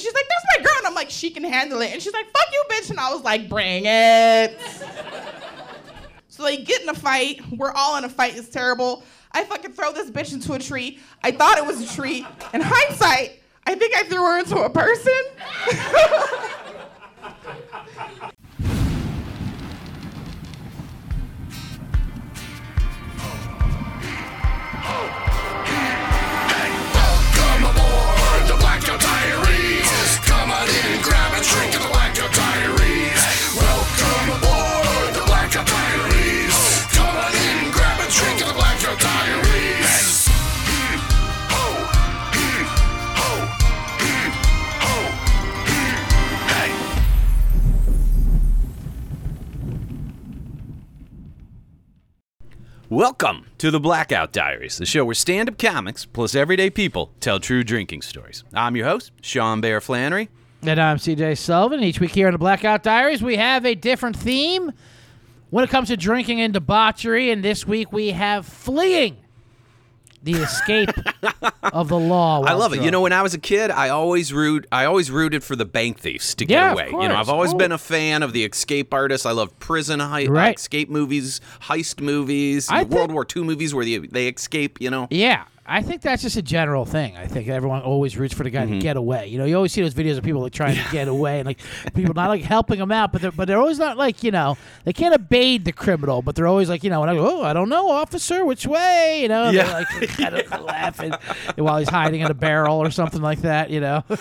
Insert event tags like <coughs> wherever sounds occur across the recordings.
And she's like, that's my girl. And I'm like, she can handle it. And she's like, fuck you, bitch. And I was like, bring it. <laughs> so they get in a fight. We're all in a fight. It's terrible. I fucking throw this bitch into a tree. I thought it was a tree. In hindsight, I think I threw her into a person. <laughs> Welcome to the Blackout Diaries, the show where stand up comics plus everyday people tell true drinking stories. I'm your host, Sean Bear Flannery. And I'm CJ Sullivan. Each week here on the Blackout Diaries, we have a different theme when it comes to drinking and debauchery. And this week we have fleeing the escape <laughs> of the law. I love it. You know, when I was a kid, I always root I always rooted for the bank thieves to get Yeah, away. You know. I've always Oh. been a fan of the escape artists. I love prison hei- uh, Right. escape movies, heist movies, World think- War II movies where they, they escape, you know. Yeah, I think that's just a general thing. I think everyone always roots for the guy Mm-hmm. to get away. You know, you always see those videos of people like trying to get away and like <laughs> people not like helping them out, but they're but they're always not like you know they can't evade the criminal, but they're always like you know, and I go, oh, I don't know, officer, which way? You know, and Yeah. they're like <laughs> kind of laughing while he's hiding in a barrel or something like that. You know, <laughs>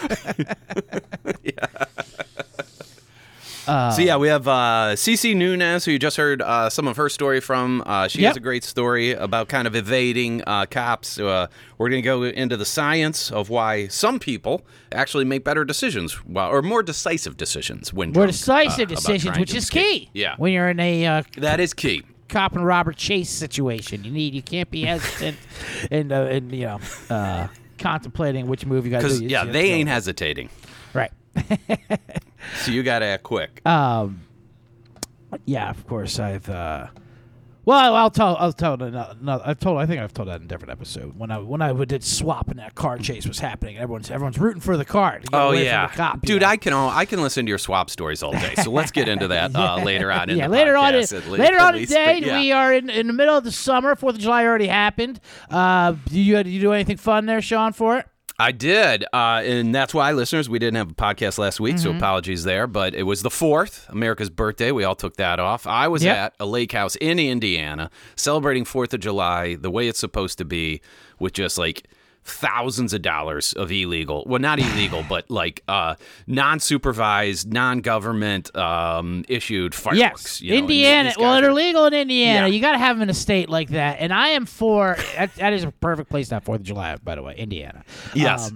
so yeah, we have uh, Cece Nunyaz, who you just heard uh, some of her story from. Uh, she has a great story about kind of evading uh, cops. Uh, we're going to go into the science of why some people actually make better decisions, while, or more decisive decisions when more drunk, uh, decisive about decisions, which is escape. key. Yeah, when you're in a uh, that is key. cop and Robert Chase situation. You need you can't be hesitant <laughs> and uh, and you know uh, contemplating which move you got to do. Yeah, they ain't hesitating. right. <laughs> So you got to act quick. Um, yeah, of course I've. Uh, well, I'll tell. I'll tell. No, no, I've told. I think I've told that in a different episode when I when I did swap and that car chase was happening. Everyone's everyone's rooting for the car. To get Oh away yeah, from the cop, dude! know? I can I can listen to your swap stories all day. So let's get into that <laughs> uh, later on. In yeah, the later on, podcast, in- at le- later at on least, today, yeah. we are in, in the middle of the summer. Fourth of July already happened. Uh, do you did you do anything fun there, Sean? For it? I did, uh, and that's why, listeners, we didn't have a podcast last week, Mm-hmm. so apologies there. But it was the fourth, America's birthday. We all took that off. I was Yep. at a lake house in Indiana celebrating Fourth of July the way it's supposed to be, with just like thousands of dollars of illegal, well, not illegal, but like uh, non-supervised, non-government um, issued fireworks. Yes, you know, Indiana. Well, they're legal in Indiana. Yeah. You got to have them in a state like that. And I am for. that, that is a perfect place to have Fourth of July, by the way, Indiana. Um, Yes.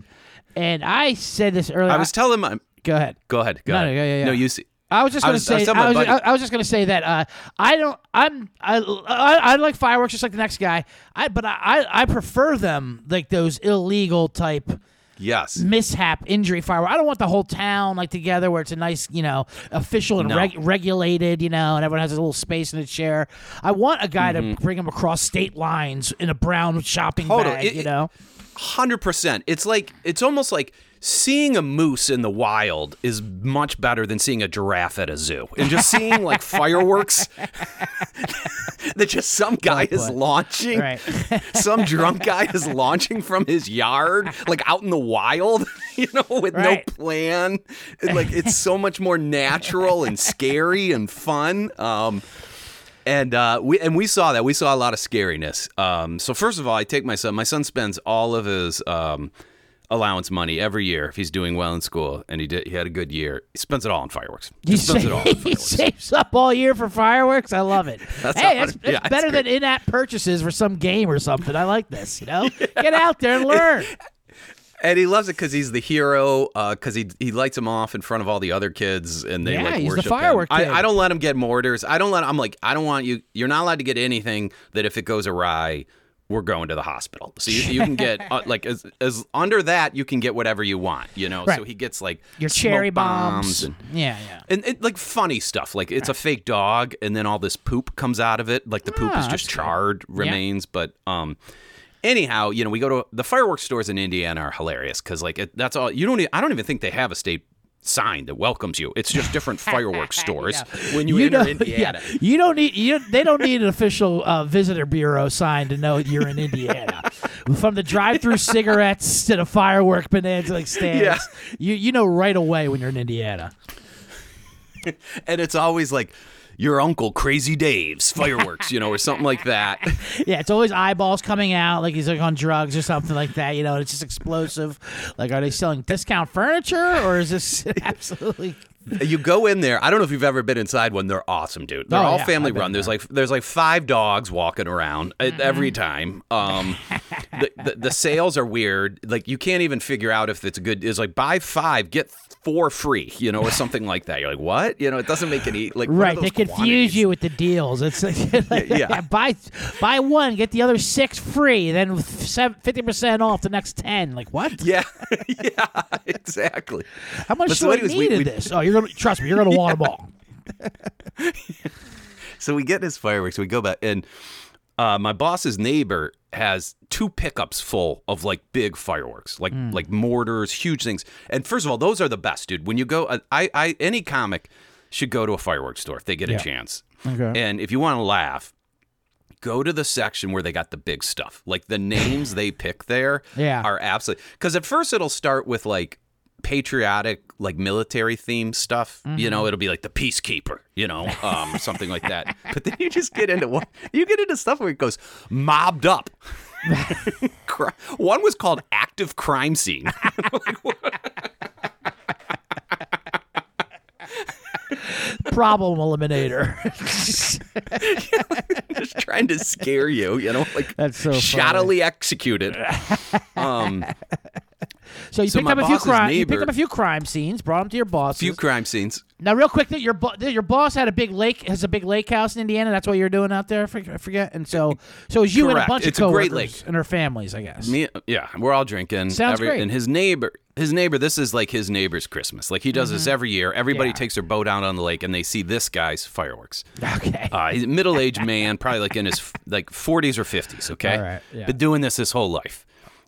and I said this earlier. I was telling my. go ahead. Go ahead. Go No, ahead. no, yeah, yeah, No, you see. I was just gonna was- I was say. telling my I was, I, I was just gonna say that uh, I don't. I'm. I, I, I like fireworks just like the next guy. I but I, I I prefer them like those illegal type Yes. mishap injury firework. I don't want the whole town like together where it's a nice, you know, official and No. reg- regulated, you know, and everyone has a little space in its chair. I want a guy to bring them across state lines in a brown shopping Mm-hmm. Totally. bag, It- you know. Hundred percent. It's like it's almost like seeing a moose in the wild is much better than seeing a giraffe at a zoo, and just seeing like <laughs> fireworks <laughs> that just some guy is launching. Right. <laughs> some drunk guy is launching from his yard, like out in the wild, you know, with Right. no plan. And, like it's so much more natural and scary and fun. Um, and uh, we and we saw that we saw a lot of scariness. Um, so first of all, I take my son. My son spends all of his um, allowance money every year if he's doing well in school, and he did. He had a good year. He spends it all on fireworks. He, it all <laughs> on he saves up all year for fireworks. I love it. <laughs> That's hey, that's, yeah, better than in-app purchases for some game or something. I like this. You know, <laughs> get out there and learn. And he loves it because he's the hero. Uh, because he he lights them off in front of all the other kids, and they Yeah, like he's the firework him. I, I don't let him get mortars. I don't let. I'm like I don't want you. You're not allowed to get anything that if it goes awry, we're going to the hospital. So you, you can get uh, <laughs> like as as under that you can get whatever you want. You know. So he gets like Your cherry bombs. and yeah, yeah. and it, like funny stuff like it's a fake dog and then all this poop comes out of it like the poop Ah, is just good. charred remains but um anyhow, you know, we go to the fireworks stores in Indiana are hilarious because like it, that's all you don't. I don't even think they have a state sign that welcomes you. It's just different <laughs> fireworks stores when you, enter know- Indiana. yeah, you don't need you. They don't need an official uh, visitor bureau sign to know you're in Indiana. <laughs> From the drive-through cigarettes to the firework bonanza like <laughs> stands, Yeah. you you know right away when you're in Indiana. and it's always like your uncle Crazy Dave's fireworks, you know, or something like that. <laughs> Yeah, it's always eyeballs coming out like he's like on drugs or something like that. You know, it's just explosive. Like, are they selling discount furniture or is this <laughs> absolutely? <laughs> You go in there. I don't know if you've ever been inside one. They're awesome, dude. They're Oh, all yeah, family run. There's like there's like five dogs walking around uh, every time. Um, the, the the <laughs> sales are weird. Like you can't even figure out if it's a good. It's like buy five get four free, you know, or <laughs> something like that. You're like, what? You know, it doesn't make any like Right, they confuse quantities? you with the deals. It's like, <laughs> like, Yeah. buy buy one, get the other six free, then fifty percent off the next ten. Like what? Yeah, yeah, exactly. How much But so do I anyways, need we- we- this? Oh, you're gonna trust me. You're gonna want them all. So we get his fireworks. We go back, and uh, my boss's neighbor has two pickups full of like big fireworks, like Hmm. like mortars, huge things. And first of all, those are the best, dude. When you go, uh, I, I any comic should go to a fireworks store if they get Yeah. a chance. Okay. And if you want to laugh. Go to the section where they got the big stuff. Like the names <laughs> they pick there Yeah. are absolutely because at first it'll start with like patriotic, like military theme stuff. You Mm-hmm. know, it'll be like the peacekeeper, you know, <laughs> um, something like that. But then you just get into what you get into stuff where it goes mobbed up. <laughs> One was called active crime scene. <laughs> Problem eliminator. just trying to scare you, you know, like That's so funny. shoddily executed. Um, so you So picked up a few crime. You picked up a few crime scenes. Brought them to your boss. A few crime scenes. Now, real quick, that your bo- your boss had a big lake has a big lake house in Indiana. That's what you're doing out there. I forget, And so, so it was you and a bunch It's of a great coworkers lake. and her families, I guess. Me, yeah, we're all drinking. Sounds great. And his neighbor, his neighbor, this is like his neighbor's Christmas. Like he does this every year. Everybody Mm-hmm. Yeah. takes their boat out on the lake and they see this guy's fireworks. Okay. Uh, he's a middle-aged <laughs> man, probably like in his f- like 40s or 50s. Okay, All right, yeah. been doing this his whole life.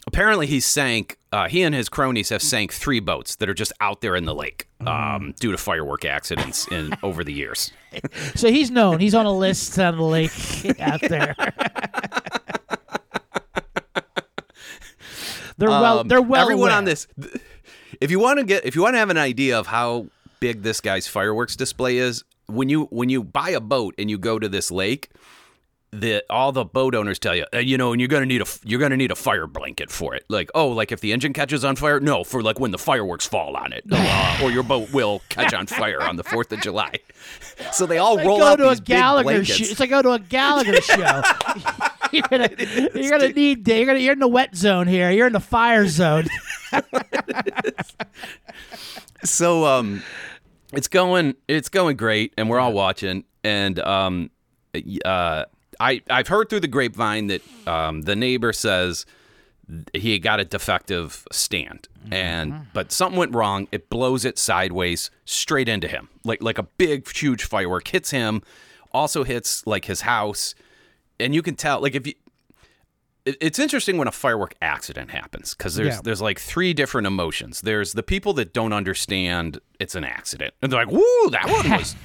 Apparently, he sank. Uh, he and his cronies have sank three boats that are just out there in the lake Mm. um, due to firework accidents in <laughs> over the years. so he's known. He's on a list on the lake out there. <laughs> they're well. Um, They're well. Everyone aware. on this, if you want to get, if you want to have an idea of how big this guy's fireworks display is, when you when you buy a boat and you go to this lake, the all the boat owners tell you, uh, you know, and you're gonna need a you're gonna need a fire blanket for it. Like, oh, like if the engine catches on fire, no, for like when the fireworks fall on it, uh, or your boat will catch on fire on the Fourth of July. So they all roll out to a these big blankets. show. It's like go to a Gallagher <laughs> show. <laughs> you're gonna, you're gonna need. You're gonna. You're in the wet zone here. You're in the fire zone. <laughs> so um it's going it's going great and we're all watching and um uh I I've heard through the grapevine that um the neighbor says he got a defective stand and but something went wrong it blows it sideways straight into him like like a big huge firework hits him also hits like his house and you can tell like if you it- it's interesting when a firework accident happens because there's Yeah. there's like three different emotions. There's the people that don't understand it's an accident, and they're like, "Woo, that one <laughs> was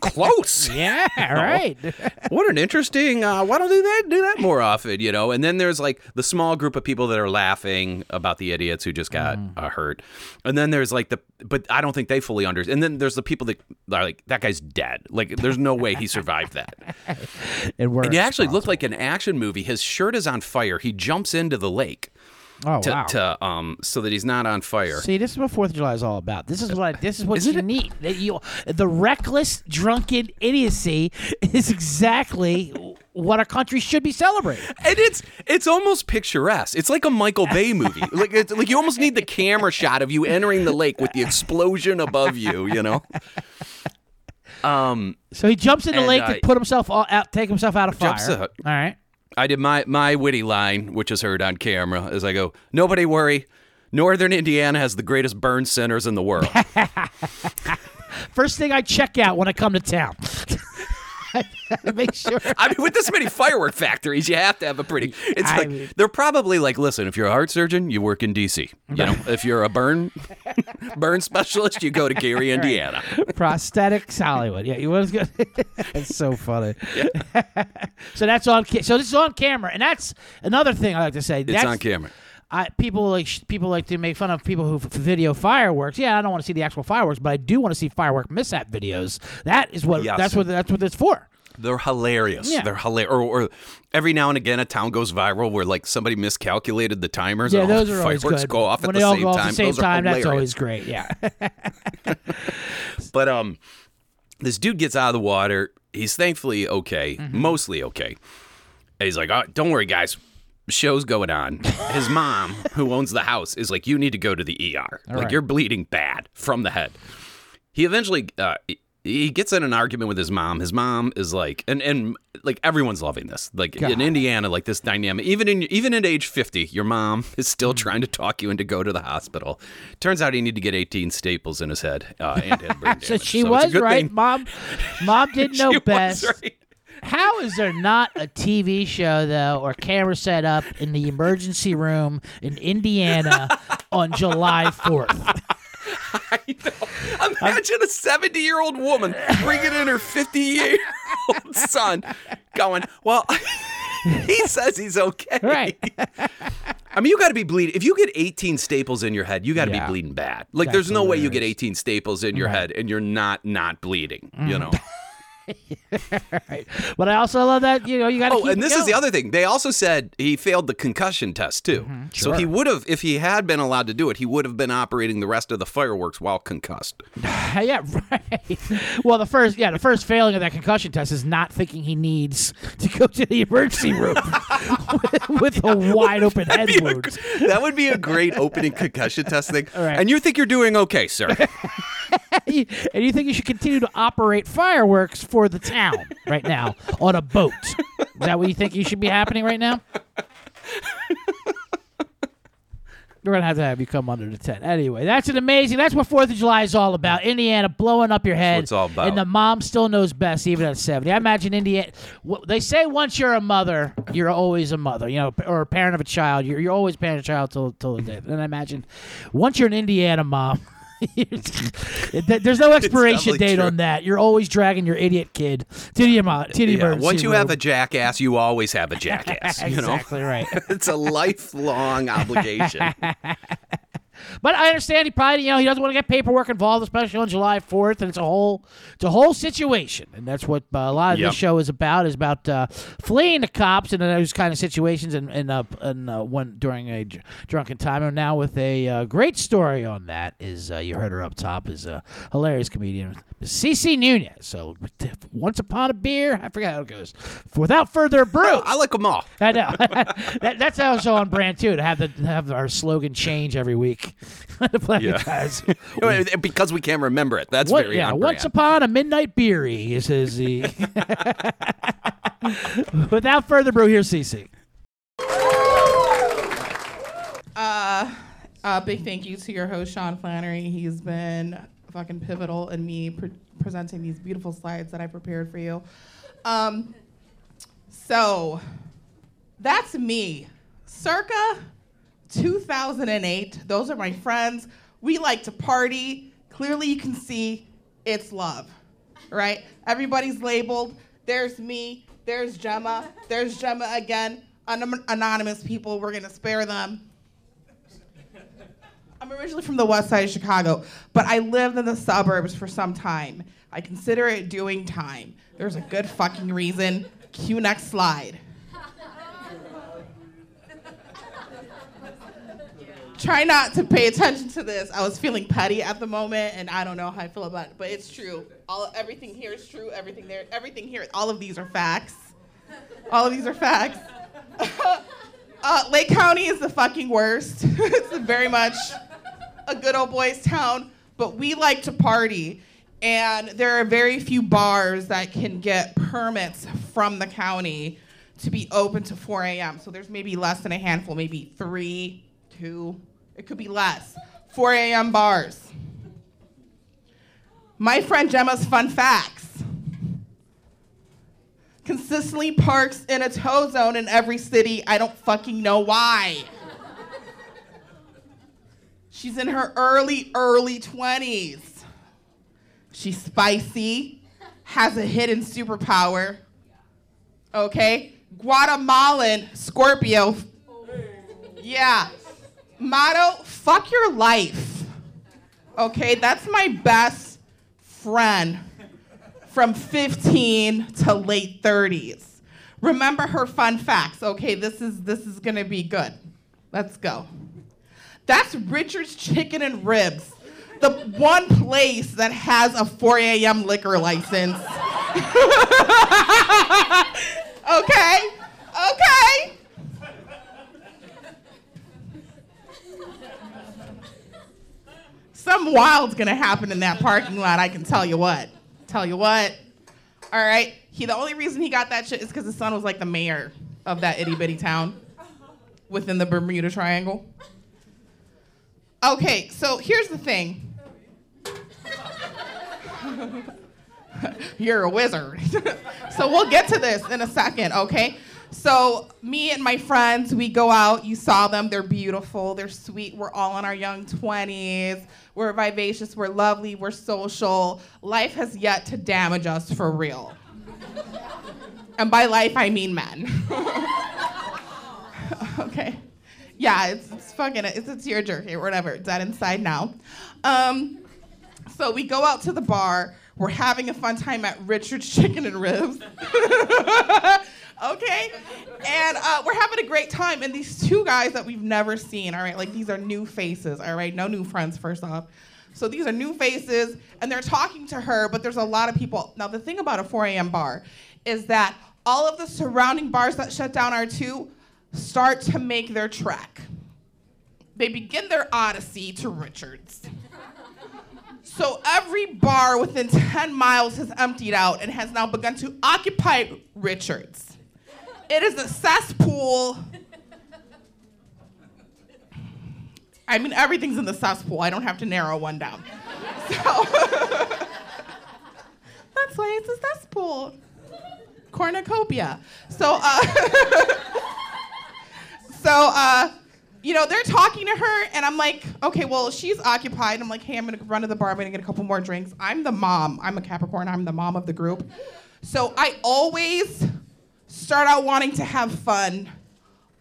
close." <laughs> Yeah. <laughs> Right. <laughs> what an interesting. Uh, why don't do that? Do that more often, you know? And then there's like the small group of people that are laughing about the idiots who just got Mm. uh, hurt, and then there's like the, but I don't think they fully understand. And then there's the people that are like, that guy's dead. Like, there's no way he survived that. It works. And it actually looked like an action movie. His shirt is on fire. He jumps into the lake Oh to, wow. to um so that he's not on fire. See, this is what Fourth of July is all about. This is what this is what Isn't you it? need. That you, the reckless, drunken idiocy is exactly what our country should be celebrating. And it's it's almost picturesque. It's like a Michael Bay movie. <laughs> like it's like you almost need the camera shot of you entering the lake with the explosion above you. You know. <laughs> Um, So he jumps in the And, lake uh, to put himself all out, take himself out of fire. Out. All right. I did my my witty line, which is heard on camera, as I go. Nobody worry. Northern Indiana has the greatest burn centers in the world. <laughs> First thing I check out when I come to town. <laughs> Make sure. I mean, with this many firework factories, you have to have a pretty. It's I like mean- they're probably like, listen, if you're a heart surgeon, you work in D.C. You know, if you're a burn <laughs> burn specialist, you go to Gary, Indiana. Prosthetics Hollywood. Yeah, you was good. <laughs> That's so funny. so that's on. Ca- so this is on camera, and that's another thing I like to say. It's that's, on camera. I, people like people like to make fun of people who f- video fireworks. Yeah, I don't want to see the actual fireworks, but I do want to see firework mishap videos. That is what Yes. that's what that's what it's for. They're hilarious. Yeah. They're hilarious. Or, or every now and again, a town goes viral where like somebody miscalculated the timers. Yeah, and all those the are always fireworks good. go off at when the they all same go off time. at the same Those are time, that's always great. Yeah. <laughs> But um, this dude gets out of the water. He's thankfully okay, Mm-hmm. mostly okay. And he's like, oh, "Don't worry, guys. Show's going on." His mom, who owns the house, is like, "You need to go to the ER. like right. you're bleeding bad from the head." He eventually uh, he gets in an argument with his mom. His mom is like, and and like everyone's loving this. Like in Indiana, like this dynamic. Even in even at age fifty, your mom is still Mm. trying to talk you into go to the hospital. Turns out he need to get eighteen staples in his head uh, and had brain <laughs> so she a was right. thing Mom, mom <laughs> didn't know best. right. How is there not a TV show though, or camera set up in the emergency room in Indiana on July Fourth? I know. Imagine a 70 year old woman bringing in her 50 year old son, going, Well, <laughs> he says he's okay. Right. I mean, you got to be bleeding. If you get 18 staples in your head, you got to Yeah. be bleeding bad. Like, That's there's no way you get 18 staples in your Right. Mm. head and you're not not bleeding. You know. <laughs> <laughs> But I also love that you know you got to. Oh, and this is the other thing. They also said he failed the concussion test too. So Mm-hmm. sure. he would have, if he had been allowed to do it, he would have been operating the rest of the fireworks while concussed. <laughs> yeah, right. Well, the first, yeah, the first failing of that concussion test is not thinking he needs to go to the emergency room <laughs> with, with a wide open head a wound. gr- that would be a great opening concussion test thing. right. And you think you're doing okay, sir? And you think you should continue to operate fireworks for the town right now on a boat? Is that what you think you should be happening right now? We're gonna have to have you come under the tent. Anyway, that's an amazing. That's what Fourth of July is all about. Indiana blowing up your head. it's all about. And the mom still knows best, even at seventy. I imagine Indiana. They say once you're a mother, you're always a mother. You know, or a parent of a child. You're, you're always parent of a child till till the day. And I imagine once you're an Indiana mom. <laughs> There's no expiration date true. on that. You're always dragging your idiot kid to the, emo- to the Yeah, emergency Once you have a jackass, you always have a jackass. <laughs> You know, exactly right. <laughs> it's a lifelong obligation. But I understand he probably, you know, he doesn't want to get paperwork involved, especially on July 4th, and it's a whole, it's a whole situation, and that's what uh, a lot of Yep. this show is about, is about uh, fleeing the cops and those kind of situations, and and uh, and uh, when during a dr- drunken time. And now with a uh, great story on that is uh, you heard her up top is a hilarious comedian, Cece Nunyaz. So once upon a beer, I forgot how it goes. Without further ado, I like them all. I know. <laughs> that, that's also on brand too to have the to have our slogan change every week. <laughs> to play Yeah. guys. <laughs> because we can't remember it. That's What, very yeah, once upon a midnight beery is his. The Without further ado, here's Cece. Uh, uh, big thank you to your host, Sean Flannery. He's been fucking pivotal in me pre- presenting these beautiful slides that I prepared for you. Um, so, that's me. Circa 2008. Those are my friends. We like to party. Clearly, you can see it's love, right? Everybody's labeled. There's me. There's Gemma. There's Gemma again. Anon- anonymous people, we're gonna spare them. I'm originally from the west side of Chicago, but I lived in the suburbs for some time. I consider it doing time. There's a good fucking reason. Cue next slide. Try not to pay attention to this. I was feeling petty at the moment, and I don't know how I feel about it, but it's true. All everything here is true. Everything there, everything here, all of these are facts. All of these are facts. <laughs> Uh, Lake County is the fucking worst. <laughs> it's very much a good old boys town, but we like to party. And there are very few bars that can get permits from the county to be open to 4 a.m. So there's maybe less than a handful, maybe three, two, it could be less. 4 a.m. bars. My friend Gemma's fun facts. consistently parks in a tow zone in every city. I don't fucking know why. She's in her early, early 20s. She's spicy, has a hidden superpower. Okay? Guatemalan Scorpio. Yeah. Motto, fuck your life. Okay? That's my best friend from 15 to late 30s. Remember her fun facts. Okay, this is this is to be good. Let's go. That's Richard's Chicken and Ribs, the one place that has a 4 a.m. liquor license. <laughs> okay, okay. Something wild's gonna happen in that parking lot, I can tell you what. Tell you what. All right. He the only reason he got that shit is because his son was like the mayor of that itty bitty town within the Bermuda Triangle. Okay, so here's the thing. <laughs> You're a wizard. <laughs> so we'll get to this in a second, okay? So me and my friends, we go out. You saw them. They're beautiful. They're sweet. We're all in our young 20s. We're vivacious. We're lovely. We're social. Life has yet to damage us for real. <laughs> and by life, I mean men. <laughs> okay. Yeah, it's, it's fucking, it's a tearjerker or whatever. Dead inside now. Um, so we go out to the bar. We're having a fun time at Richard's <laughs> Chicken and Ribs. Okay? And uh, we're having a great time. And these two guys that we've never seen, all right, like these are new faces, all right? No new friends, first off. So these are new faces, and they're talking to her, but there's a lot of people. Now, the thing about a 4 a.m. bar is that all of the surrounding bars that shut down R2 start to make their trek. They begin their odyssey to Richard's. So every bar within 10 miles has emptied out and has now begun to occupy Richards. It is a cesspool. I mean, everything's in the cesspool. I don't have to narrow one down. So <laughs> that's why it's a cesspool. Cornucopia. So, uh, <laughs> so, uh, you know, they're talking to her, and I'm like, okay, well, she's occupied. I'm like, hey, I'm gonna run to the bar. I'm gonna get a couple more drinks. I'm the mom. I'm a Capricorn. I'm the mom of the group. So I always start out wanting to have fun.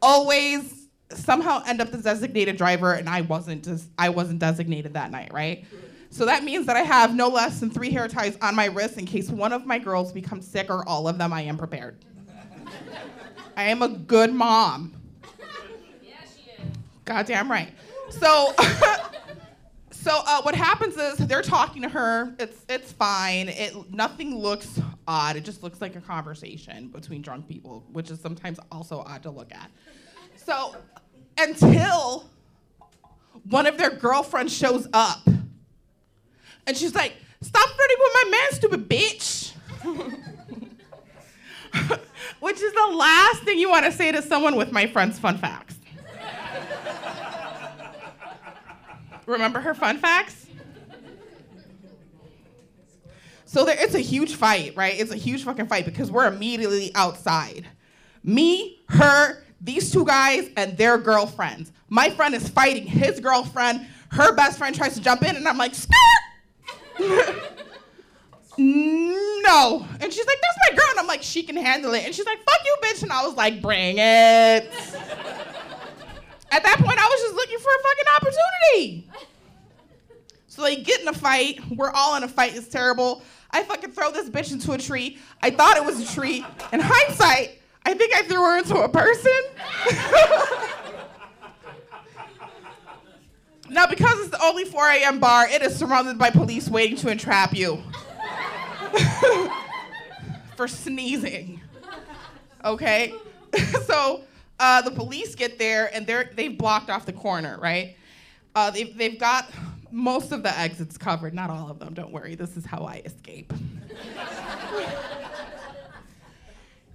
Always somehow end up the designated driver, and I wasn't. Just, I wasn't designated that night, right? So that means that I have no less than three hair ties on my wrist in case one of my girls becomes sick or all of them. I am prepared. I am a good mom. Yeah, she is. Goddamn right. So, <laughs> so uh, what happens is they're talking to her. It's it's fine. It nothing looks odd. It just looks like a conversation between drunk people, which is sometimes also odd to look at. So, until one of their girlfriends shows up, and she's like, "Stop flirting with my man, stupid bitch." <laughs> Which is the last thing you want to say to someone with my friend's fun facts. Remember her fun facts? So there, it's a huge fight, right? It's a huge fucking fight because we're immediately outside. Me, her, these two guys, and their girlfriends. My friend is fighting his girlfriend. Her best friend tries to jump in, and I'm like, skirt! <laughs> no. And she's like, that's my girl. And I'm like, she can handle it. And she's like, fuck you, bitch. And I was like, bring it. At that point, I was just looking for a fucking opportunity. So they get in a fight. We're all in a fight. It's terrible. I fucking throw this bitch into a tree. I thought it was a tree. In hindsight, I think I threw her into a person. <laughs> now, because it's the only 4 a.m. bar, it is surrounded by police waiting to entrap you <laughs> for sneezing. Okay? <laughs> so uh, the police get there and they're they've blocked off the corner, right? Uh, they've they've got most of the exits covered, not all of them. Don't worry, this is how I escape.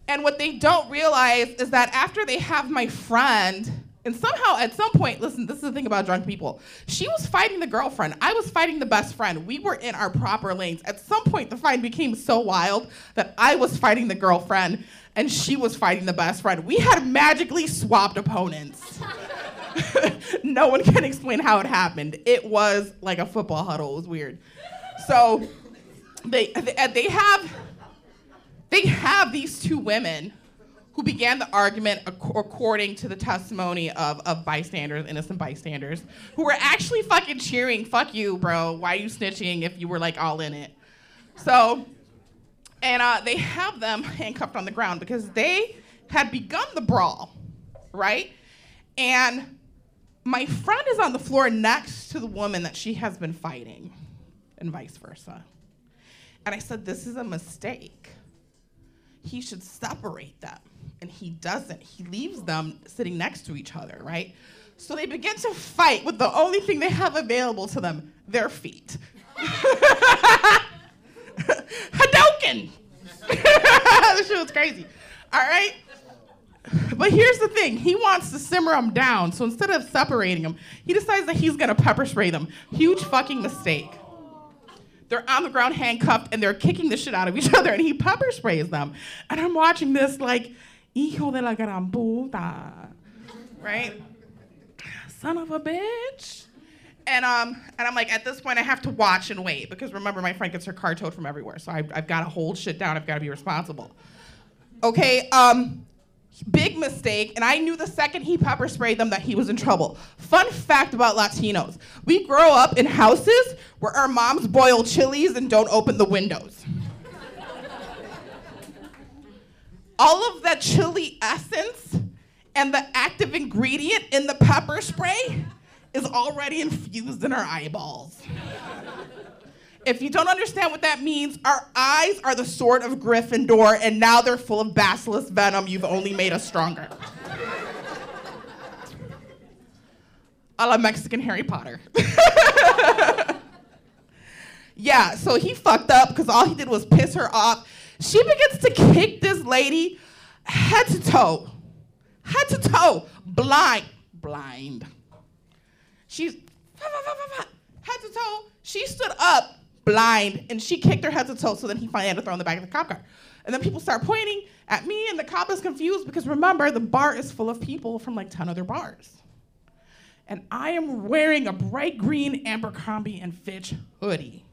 and what they don't realize is that after they have my friend, And somehow, at some point, listen, this is the thing about drunk people. She was fighting the girlfriend. I was fighting the best friend. We were in our proper lanes. At some point, the fight became so wild that I was fighting the girlfriend and she was fighting the best friend. We had magically swapped opponents. <laughs> no one can explain how it happened. It was like a football huddle. It was weird. So they they, have they have these two women who began the argument according to the testimony of, of bystanders, innocent bystanders, who were actually fucking cheering, fuck you, bro. Why are you snitching if you were like all in it? So, and uh, they have them <laughs> handcuffed on the ground because they had begun the brawl, right? And my friend is on the floor next to the woman that she has been fighting, and vice versa. And I said, This is a mistake. He should separate them. And he doesn't. He leaves them sitting next to each other, right? So they begin to fight with the only thing they have available to them their feet. <laughs> <laughs> Hadouken! <laughs> this shit was crazy. All right? But here's the thing he wants to simmer them down. So instead of separating them, he decides that he's gonna pepper spray them. Huge fucking mistake. They're on the ground handcuffed and they're kicking the shit out of each <laughs> other and he pepper sprays them. And I'm watching this like, hijo de la gran puta. Right? Son of a bitch. And um, and I'm like, at this point, I have to watch and wait because remember, my friend gets her car towed from everywhere, so I've, I've got to hold shit down. I've got to be responsible. Okay, um, big mistake, and I knew the second he pepper sprayed them that he was in trouble. Fun fact about Latinos: we grow up in houses where our moms boil chilies and don't open the windows. All of that chili essence and the active ingredient in the pepper spray is already infused in our eyeballs. If you don't understand what that means, our eyes are the sword of Gryffindor, and now they're full of basilisk venom. You've only made us stronger. A la Mexican Harry Potter. <laughs> yeah, so he fucked up because all he did was piss her off. She begins to kick this lady head to toe. Head to toe. Blind. Blind. She's head to toe. She stood up blind and she kicked her head to toe. So then he finally had to throw in the back of the cop car. And then people start pointing at me, and the cop is confused because remember, the bar is full of people from like 10 other bars. And I am wearing a bright green Abercrombie and Fitch hoodie.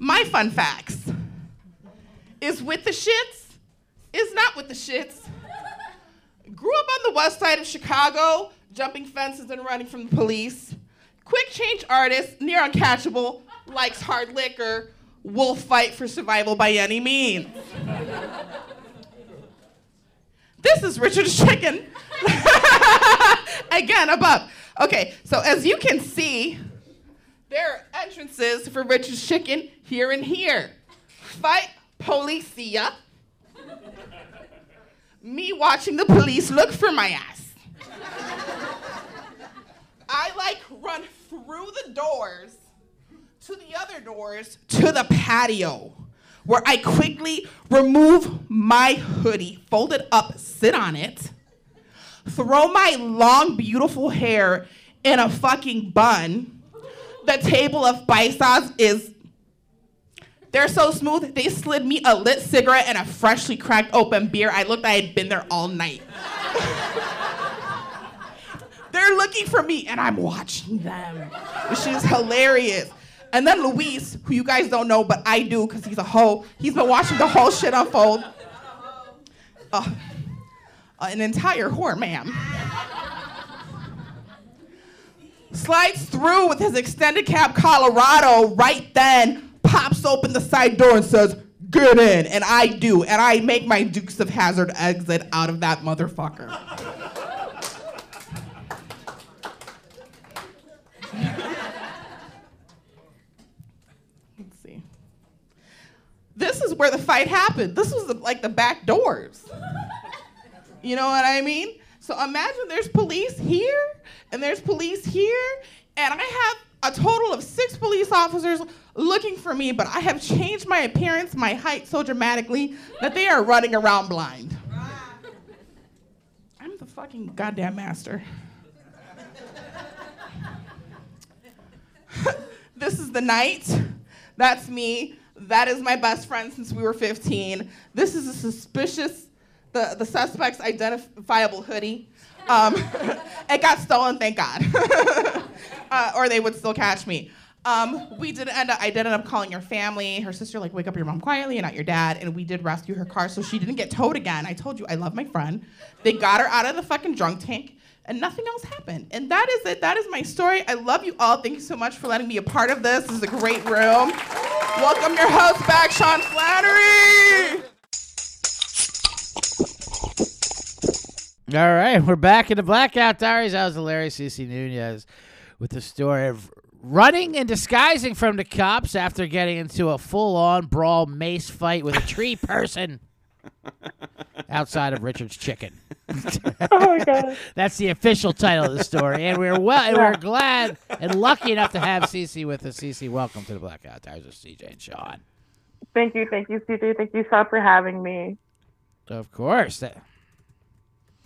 My fun facts is with the shits, is not with the shits. Grew up on the west side of Chicago, jumping fences and running from the police. Quick change artist, near uncatchable, likes hard liquor, will fight for survival by any means. this is Richard's Chicken. <laughs> Again, above. Okay, so as you can see, there are entrances for Richard's Chicken here and here. Fight Policia. Me watching the police look for my ass. I like run through the doors to the other doors to the patio where I quickly remove my hoodie, fold it up, sit on it, throw my long, beautiful hair in a fucking bun. The table of paisas is they're so smooth, they slid me a lit cigarette and a freshly cracked open beer. I looked like I had been there all night. <laughs> They're looking for me, and I'm watching them. Is hilarious. And then Luis, who you guys don't know, but I do because he's a hoe, he's been watching the whole shit unfold. Uh, an entire whore, ma'am. Slides through with his extended cab Colorado right then, pops open the side door and says, Get in. And I do. And I make my Dukes of Hazzard exit out of that motherfucker. Let's see. This is where the fight happened. This was the, like the back doors. You know what I mean? So imagine there's police here and there's police here, and I have a total of six police officers looking for me, but I have changed my appearance, my height so dramatically that they are running around blind. I'm the fucking goddamn master. <laughs> this is the night. That's me. That is my best friend since we were 15. This is a suspicious, the, the suspect's identifiable hoodie. Um, <laughs> it got stolen, thank God. <laughs> uh, or they would still catch me. Um, we did end up, I did end up calling your family. Her sister, like, wake up your mom quietly and not your dad. And we did rescue her car so she didn't get towed again. I told you, I love my friend. They got her out of the fucking drunk tank and nothing else happened. And that is it. That is my story. I love you all. Thank you so much for letting me be a part of this. This is a great room. Welcome your host back, Sean Flannery. All right, we're back in the Blackout Diaries. I was hilarious, Cece Nunyaz, with the story of running and disguising from the cops after getting into a full-on brawl mace fight with a tree <laughs> person outside of Richard's Chicken. <laughs> Oh my god. <laughs> That's the official title of the story, and we're well, and we're glad and lucky enough to have Cece with us. Cece, welcome to the Blackout Diaries with CJ and Sean. Thank you, thank you, CJ. Thank you, Sean, for having me. Of course. That-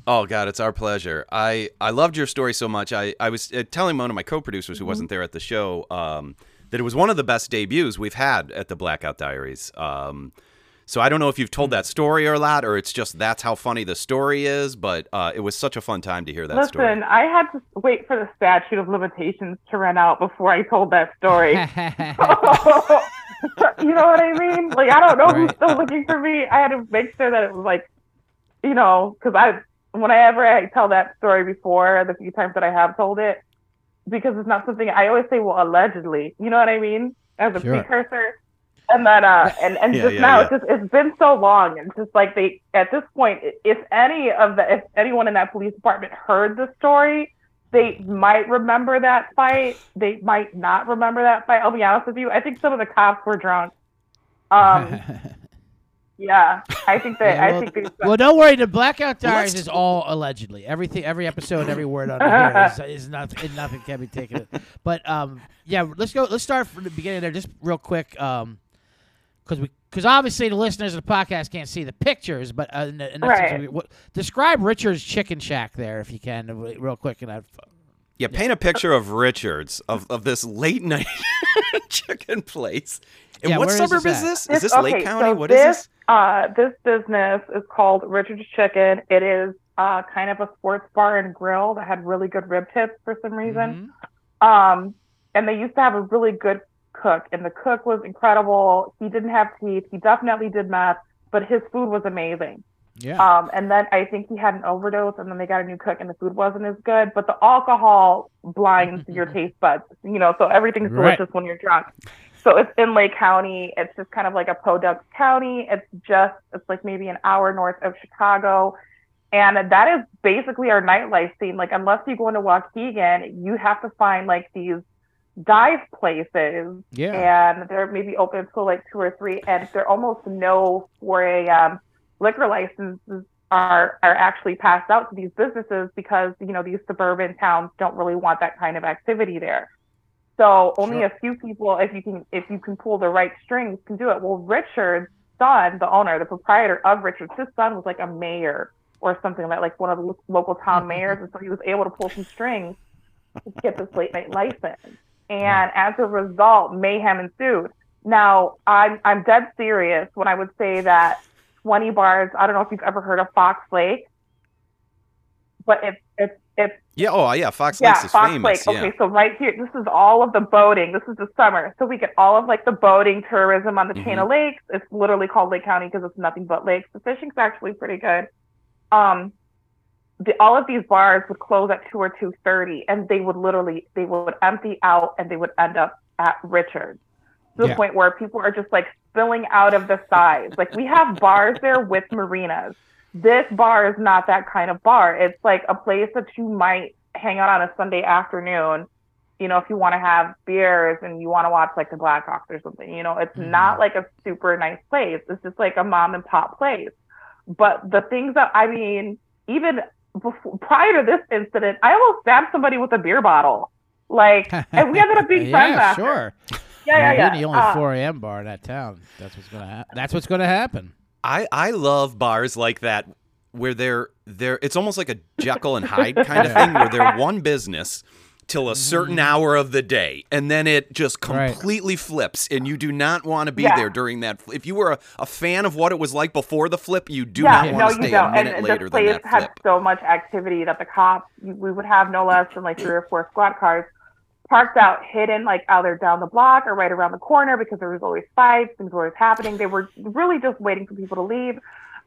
Oh God, it's our pleasure. I I loved your story so much. I I was uh, telling one of my co-producers who wasn't there at the show um, that it was one of the best debuts we've had at the Blackout Diaries. Um, so I don't know if you've told that story or not, or it's just that's how funny the story is. But uh, it was such a fun time to hear that Listen, story. I had to wait for the statute of limitations to run out before I told that story. <laughs> <laughs> you know what I mean? Like, I don't know who's Right. still looking for me. I had to make sure that it was like, you know, because I, whenever I tell that story before, the few times that I have told it, because it's not something I always say, well, allegedly. You know what I mean? As a Sure. precursor. And then, uh, <laughs> and, and Yeah, just yeah, now, yeah. it's just, it's been so long. And just like they, at this point, if any of the, if anyone in that police department heard the story, they might remember that fight. They might not remember that fight. I'll be honest with you. I think some of the cops were drunk. Um, <laughs> yeah, I think that, Yeah, I think they, Well, don't worry. The Blackout Well, Diaries let's- is all allegedly. Everything, every episode, every word on <laughs> here is, is nothing. Nothing can be taken. But um, yeah, let's go. Let's start from the beginning there, just real quick. Um, because we, because obviously the listeners of the podcast can't see the pictures, but uh, in the, in the Right. what, describe Richard's Chicken Shack there, if you can, uh, real quick. And I've, Yeah, paint a picture of Richards of, of this late night <laughs> chicken place. And Yeah, what where is suburb this is at? this? Is This- this okay, Lake County? so What is this, this? Uh, this business is called Richard's Chicken. It is uh, kind of a sports bar and grill that had really good rib tips for some reason. Mhm. Um, and they used to have a really good cook, and the cook was incredible. He didn't have teeth. He definitely did meth, but his food was amazing. yeah, Um, and then I think he had an overdose, and then they got a new cook, and the food wasn't as good. But the alcohol blinds <laughs> your taste buds, you know. So everything's Right. delicious when you're drunk. So it's in Lake County. It's just kind of like a Podunk County. It's just it's like maybe an hour north of Chicago, and that is basically our nightlife scene. Like unless you go into Waukegan, you have to find like these dive places yeah. and they're maybe open until like two or three, and there are almost no 4 a.m. liquor licenses are are actually passed out to these businesses because you know these suburban towns don't really want that kind of activity there. So only Sure. a few people, if you can if you can pull the right strings, can do it. Well, Richard's son, the owner, the proprietor of Richard's, his son was like a mayor or something like like one of the local town <laughs> mayors, and so he was able to pull some strings to get this late night license. And as a result, mayhem ensued. Now, I'm I'm dead serious when I would say that 20 bars. I don't know if you've ever heard of Fox Lake, but it's it's it's Yeah, oh yeah, Fox yeah, Lakes is Fox famous. Lake. yeah. Okay, so right here, this is all of the boating. This is the summer, so we get all of like the boating tourism on the chain Mm-hmm. of lakes. It's literally called Lake County because it's nothing but lakes. The fishing's actually pretty good. Um, the, all of these bars would close at two or two thirty, and they would literally they would empty out, and they would end up at Richards to the Yeah. point where people are just like spilling out of the sides. like we have bars there with marinas. This bar is not that kind of bar. It's like a place that you might hang out on a Sunday afternoon. You know, if you want to have beers and you want to watch like the Blackhawks or something. You know, it's Mhm. not like a super nice place. It's just like a mom and pop place. But the things that I mean, even before, prior to this incident, I almost stabbed somebody with a beer bottle. Like, <laughs> and we ended up being friends yeah, after. sure. Yeah, yeah, yeah. We're the only Uh, 4 a.m. bar in that town. That's what's gonna happen. That's what's gonna happen. I I love bars like that where they're they're it's almost like a Jekyll and Hyde <laughs> kind of thing where they're one business till a certain mm-hmm. hour of the day and then it just Right. completely flips and you do not want to be Yeah. there during that if you were a, a fan of what it was like before the flip you do yeah, not no, want to you stay don't. a minute and later this than place that had flip so much activity that the cops, we would have no less than like three or four squad cars parked out, hidden, like either down the block or right around the corner because there was always fights, things were always happening. They were really just waiting for people to leave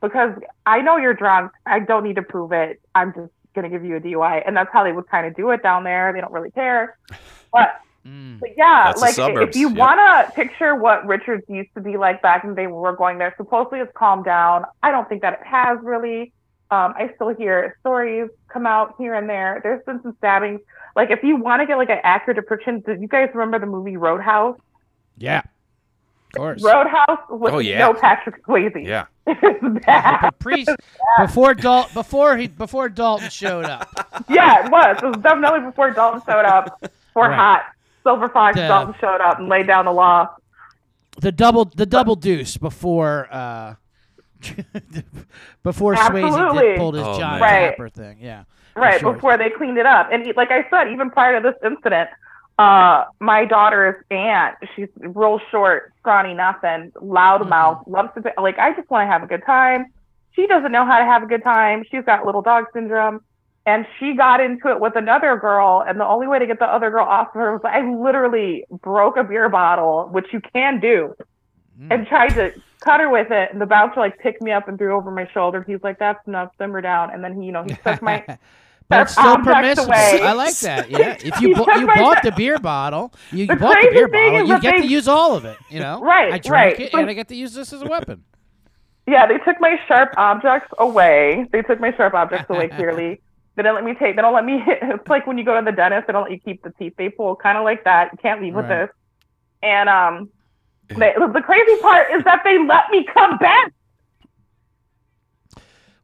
because I know you're drunk. I don't need to prove it. I'm just gonna give you a DUI, and that's how they would kind of do it down there. They don't really care, but. Mm. But yeah, like if you yep. want to picture what Richards used to be like back in the when we were going there, supposedly it's calmed down. I don't think that it has really. Um, I still hear stories come out here and there. There's been some stabbings. Like if you want to get like an accurate depiction, do you guys remember the movie Roadhouse? Yeah. Of course. Roadhouse with Oh, yeah. no Patrick Swayze. yeah <laughs> it's bad. Pre- before Dal- before he before Dalton showed up. yeah, it was. It was definitely before Dalton showed up. For Right. Hot Silver Fox The- Dalton showed up and laid down the law. The double the double deuce before uh <laughs> before Swayze did, pulled his Oh, John. Right. Tapper thing. Yeah. right sure. before they cleaned it up and e- like i said even prior to this incident uh my daughter's aunt she's real short scrawny nothing loud mouth loves to like i just want to have a good time she doesn't know how to have a good time she's got little dog syndrome and she got into it with another girl and the only way to get the other girl off of her was i literally broke a beer bottle which you can do Mm. and tried to cut her with it and the bouncer like picked me up and threw over my shoulder he's like that's enough simmer down and then he you know he <laughs> took my but it's still permissible. away. I like that. Yeah. <laughs> If you you bought the beer bottle, you, The bought the beer bottle, you get to use all of it. You know. <laughs> Right, I drank right. it, and I get to use this as a weapon. Yeah, they took my sharp objects away. They took my sharp objects away clearly. They don't let me take. They don't let me. Hit. It's like when you go to the dentist. They don't let you keep the teeth they pull. Kind of like that. You can't leave with this. And um, they, the crazy part is that they let me come back.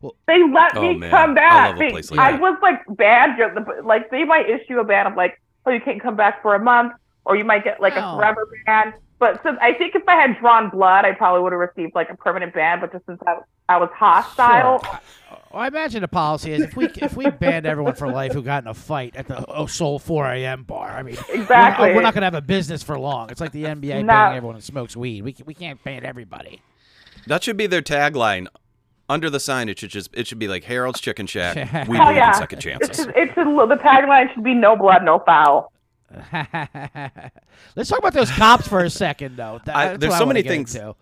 Well- they let Oh, me man. come I back. love a They- like I was like banned. Like they might issue a ban of like, oh, you can't come back for a month, or you might get like Oh. a forever ban. But since I think if I had drawn blood, I probably would have received like a permanent ban. But just since I, I was hostile, Sure. Well, I imagine the policy is if we if we banned everyone for life who got in a fight at the oh, Soul 4 a.m. bar. I mean, we're not- Exactly. we're not, going to have a business for long. It's like the NBA No. banning everyone who smokes weed. We we can't ban everybody. that should be their tagline under the sign it should just it should be like Harold's Chicken Shack <laughs> we Oh, believe yeah. in second It's, chances just- it's just, the tagline should be no blood, no foul. <laughs> Let's talk about those cops for a second, though. That- I- there's so many things- into.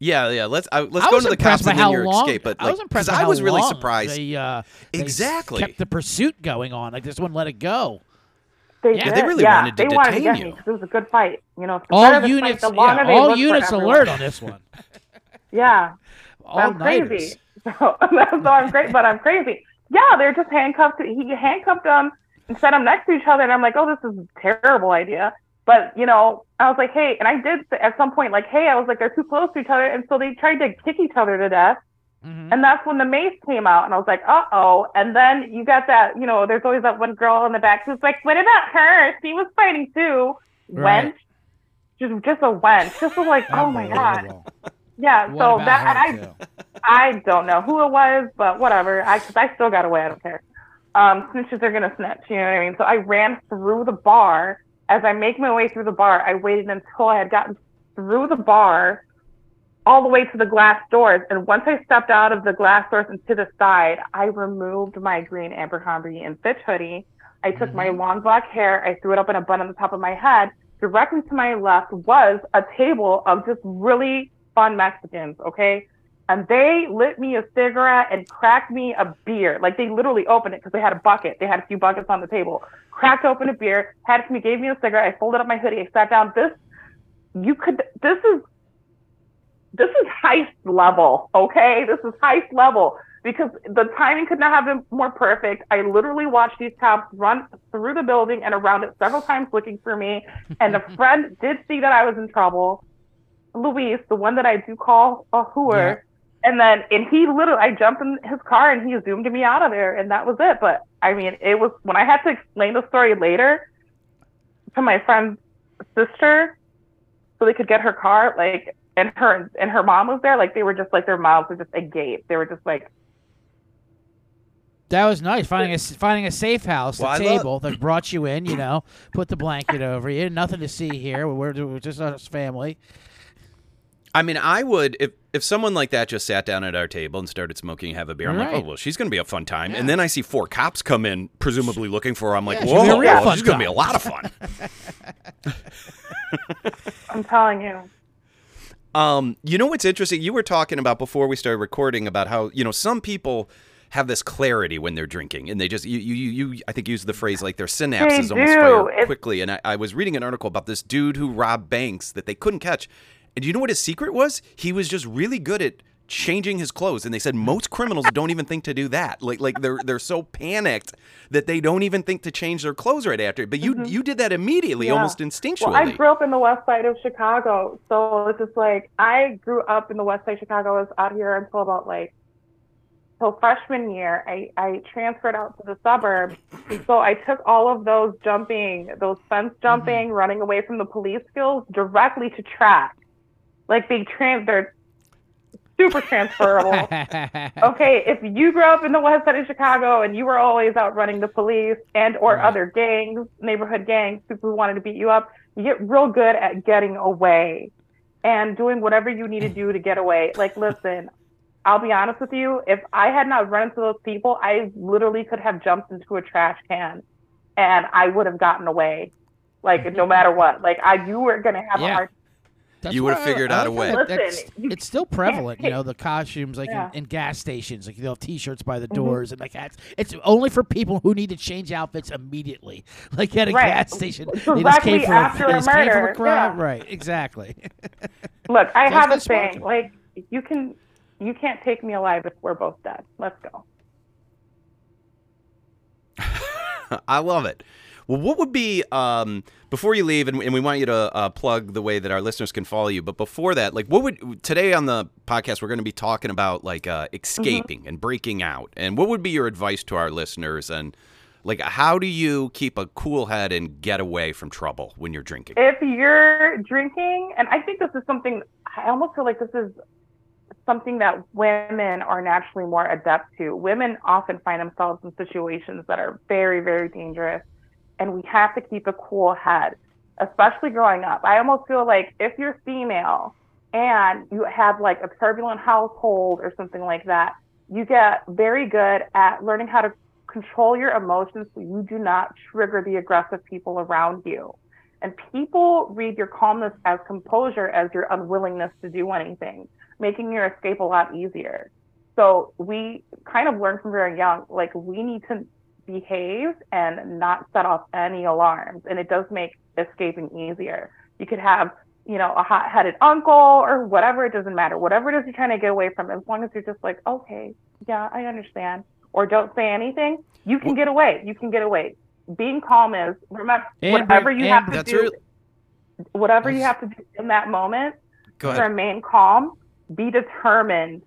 Yeah yeah let's uh, let's I go was to the cops and then how your long. escape but I was impressed 'cause by I was really long surprised They, uh, they Exactly. kept the pursuit going on. Like just wouldn't let it go. They Yeah, did. they really yeah, wanted to they wanted to detain get you. me 'cause it was a good fight. You know, the All better the fight, units, the yeah, they all units alert on this one. <laughs> Yeah, <laughs> All I'm crazy. <laughs> So, so I'm great, but I'm crazy. Yeah, they're just handcuffed. He handcuffed them and set them next to each other, and I'm like, oh, this is a terrible idea. But you know, I was like, hey, and I did say at some point, like, hey, I was like, they're too close to each other, and so they tried to kick each other to death. Mhm. And that's when the mace came out, and I was like, uh oh. And then you got that, you know, there's always that one girl in the back who's like, what about her? She was fighting too. Right. Wench. Just, just a wench. Just <laughs> was like, oh my god. Yeah. What so that, and I, too? I don't know who it was, but whatever. I, cause I still got away. I don't care. Um, snitches are gonna snitch. You know what I mean? So I ran through the bar. As I make my way through the bar, I waited until I had gotten through the bar, all the way to the glass doors. And once I stepped out of the glass doors and to the side, I removed my green Abercrombie and Fitch hoodie. I took my mm-hmm. long black hair. I threw it up in a bun on the top of my head. Directly to my left was a table of just really fun Mexicans. Okay and they lit me a cigarette and cracked me a beer. Like they literally opened it because they had a bucket. They had a few buckets on the table. Cracked open a beer, had it to me, gave me a cigarette. I folded up my hoodie. I sat down. This, you could. This is, this is heist level. Okay, this is heist level because the timing could not have been more perfect. I literally watched these cops run through the building and around it several times looking for me. And a <laughs> friend did see that I was in trouble. Luis, the one that I do call a hooer. Yeah. And then, and he literally, I jumped in his car and he zoomed me out of there, and that was it. But I mean, it was when I had to explain the story later to my friend's sister, so they could get her car. Like, and her and her mom was there. Like, they were just like their mouths were just agape. They were just like, That was nice finding a finding a safe house, Well, a I love- table that brought you in. You know, put the blanket over you. Nothing to see here. We're, we're just us family. I mean, I would if if someone like that just sat down at our table and started smoking, have a beer. I'm like, oh well, she's gonna be a fun time. And then I see four cops come in, presumably looking for her. I'm like, Yeah, she's gonna be a whoa, real well, fun she's gonna be a lot of fun. <laughs> I'm telling you. Um, you know what's interesting? You were talking about before we started recording about how you know some people have this clarity when they're drinking, and they just you you you, you I think use the phrase like their synapses They almost do. fire quickly. And I, I was reading an article about this dude who robbed banks that they couldn't catch. And you know what his secret was? He was just really good at changing his clothes. And they said most criminals don't even think to do that. Like like they're they're so panicked that they don't even think to change their clothes right after. But you you did that immediately, Mm-hmm. Yeah. almost instinctually. Well, I grew up in the west side of Chicago. So it's just like I grew up in the west side of Chicago. I was out here until about like till freshman year. I, I transferred out to the suburbs. So I took all of those jumping, those fence jumping, running away from the police skills directly to track. Like they trans they're super transferable. <laughs> okay, if you grew up in the west side of Chicago and you were always out running the police and or Right. other gangs, neighborhood gangs, people who wanted to beat you up, you get real good at getting away and doing whatever you need to do to get away. Like, listen, I'll be honest with you, if I had not run into those people, I literally could have jumped into a trash can and I would have gotten away. Like no matter what. Like I you were gonna have Yeah. a hard That's You would've figured I out a way. Listen, That's- it's still prevalent, you know, the costumes like Yeah. in, in gas stations, like they'll have T-shirts by the Mm-hmm. doors and like hats. It's only for people who need to change outfits immediately, <laughs> like at a Right. gas station. They just came from after a, a they came from murder, a crime, yeah. right? Exactly. <laughs> Look, I Sounds have a thing. Like you can, you can't take me alive if we're both dead. Let's go. <laughs> I love it. Well, what would be um, before you leave, and, and we want you to uh, plug the way that our listeners can follow you. But before that, like, what would today on the podcast we're going to be talking about like uh, escaping and breaking out, and what would be your advice to our listeners, and like how do you keep a cool head and get away from trouble when you're drinking? If you're drinking, and I think this is something, I almost feel like this is something that women are naturally more adept to. Women often find themselves in situations that are very, very dangerous, and we have to keep a cool head, especially growing up. I almost feel like if you're female and you have like a turbulent household or something like that, you get very good at learning how to control your emotions so you do not trigger the aggressive people around you. And people read your calmness as composure as your unwillingness to do anything, making your escape a lot easier. So we kind of learn from very young, like we need to behave and not set off any alarms. And it does make escaping easier. You could have, you know, a hot headed uncle or whatever, it doesn't matter. Whatever it is you're trying to get away from, as long as you're just like, okay, yeah, I understand. Or don't say anything, you can get away. You can get away. Being calm is remember And whatever you have to do real- whatever you have to do in that moment to remain calm, be determined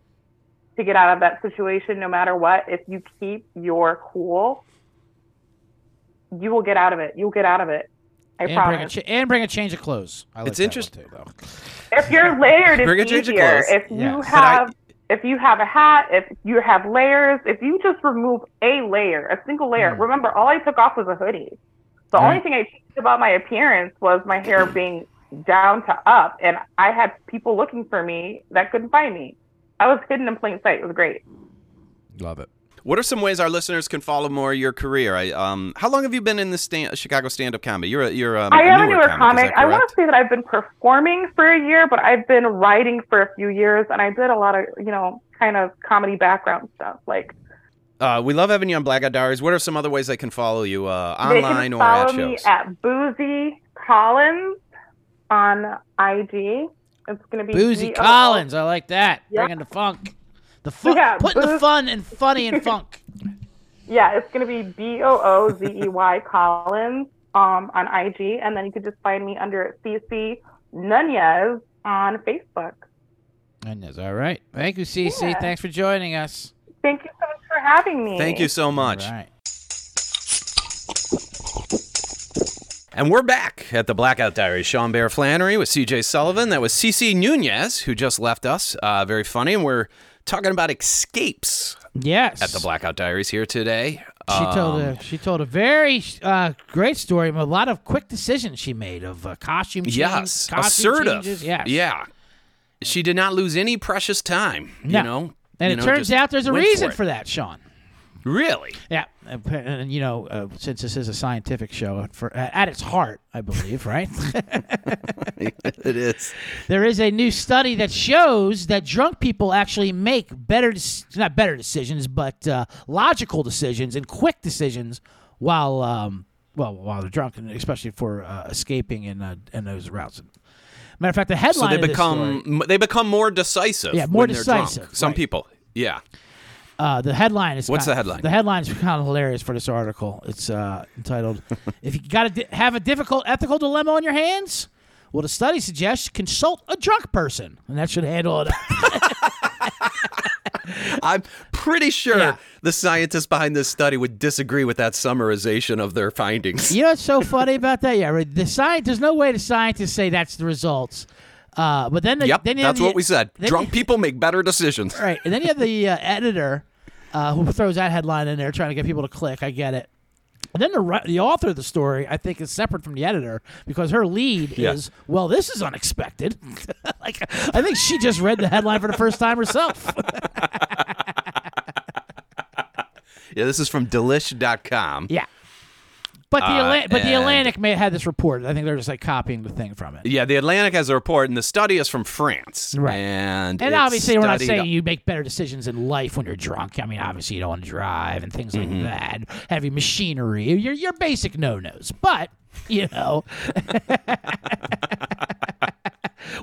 to get out of that situation no matter what. If you keep your cool, you will get out of it. You'll get out of it. I and bring a promise. cha- and bring a change of clothes. I like It's interesting. too, though. if you're layered, Bring a it's change of easier. clothes. If you Yes. But I- have if you have a hat, if you have layers, if you just remove a layer, a single layer. Mm. Remember, all I took off was a hoodie. The Right. only thing I changed about my appearance was my hair being down to up, and I had people looking for me that couldn't find me. I was hidden in plain sight. It was great. Love it. What are some ways our listeners can follow more of your career? I, um, how long have you been in the stand, Chicago stand-up comedy? You're a, you're um, I am a newer newer comic. comic. I want to say that I've been performing for a year, but I've been writing for a few years, and I did a lot of, you know, kind of comedy background stuff. Like Uh, we love having you on Blackout Diaries. What are some other ways they can follow you uh, they online can or follow at me shows? at Boozey Collins on IG. It's going to be Boozey B-O-O. Collins, I like that. Yeah. Bringing the funk, the fun, Yeah, putting the fun and funny and <laughs> funk. Yeah, it's going to be B O O Z E Y <laughs> Collins um, on IG, and then you can just find me under Cece Nunyaz on Facebook. And that's all right. Thank you, Cece. Yeah. Thanks for joining us. Thank you so much for having me. Thank you so much. All right. And we're back at the Blackout Diaries. Sean Bear Flannery with CJ Sullivan. That was Cece Nunyaz, who just left us. Uh, very funny. And we're talking about escapes Yes. at the Blackout Diaries here today. She told Um, a she told a very uh, great story. A lot of quick decisions she made of uh, costume change, yes, costume assertive. changes. Yes. Yeah. She did not lose any precious time. No. You know, And You it know, turns out there's a reason for, for, that, Sean. Really? Yeah, and, and, you know, uh, since this is a scientific show, for at its heart, I believe, right? <laughs> it is. there is a new study that shows that drunk people actually make better, not better decisions, but uh, logical decisions and quick decisions while, um, well, while they're drunk, and especially for uh, escaping in uh, in those routes. Matter of fact, the headline. So they become story- they become more decisive. Yeah, more when they're drunk. decisive, Some people. Yeah. Uh, the headline is What's kind- the headline? The headline is <laughs> kind of hilarious for this article. It's uh, entitled <laughs> "If you got to di- have a difficult ethical dilemma on your hands." Well, the study suggests consult a drunk person, and that should handle it. <laughs> I'm pretty sure Yeah. the scientists behind this study would disagree with that summarization of their findings. you know what's so funny about that? Yeah, right. The science. There's no way the scientists say that's the results. Uh, but then, the, Yep, then you have that's the- what we said. Drunk you- people make better decisions. Right, and then you have the uh, editor uh, who throws that headline in there, trying to get people to click. I get it. And then the the author of the story, I think, is separate from the editor because her lead Yeah. is, well, this is unexpected. <laughs> like, I think she just read the headline for the first time herself. <laughs> Yeah, this is from delish.com. yeah. But the Uh, Atla- but the Atlantic may have had this report. I think they're just like copying the thing from it. Yeah, the Atlantic has a report, and the study is from France. Right. And, And obviously, we're not saying you make better decisions in life when you're drunk. I mean, obviously, you don't want to drive and things like Mm-hmm. that. Heavy machinery, your your basic no nos. But you know, <laughs>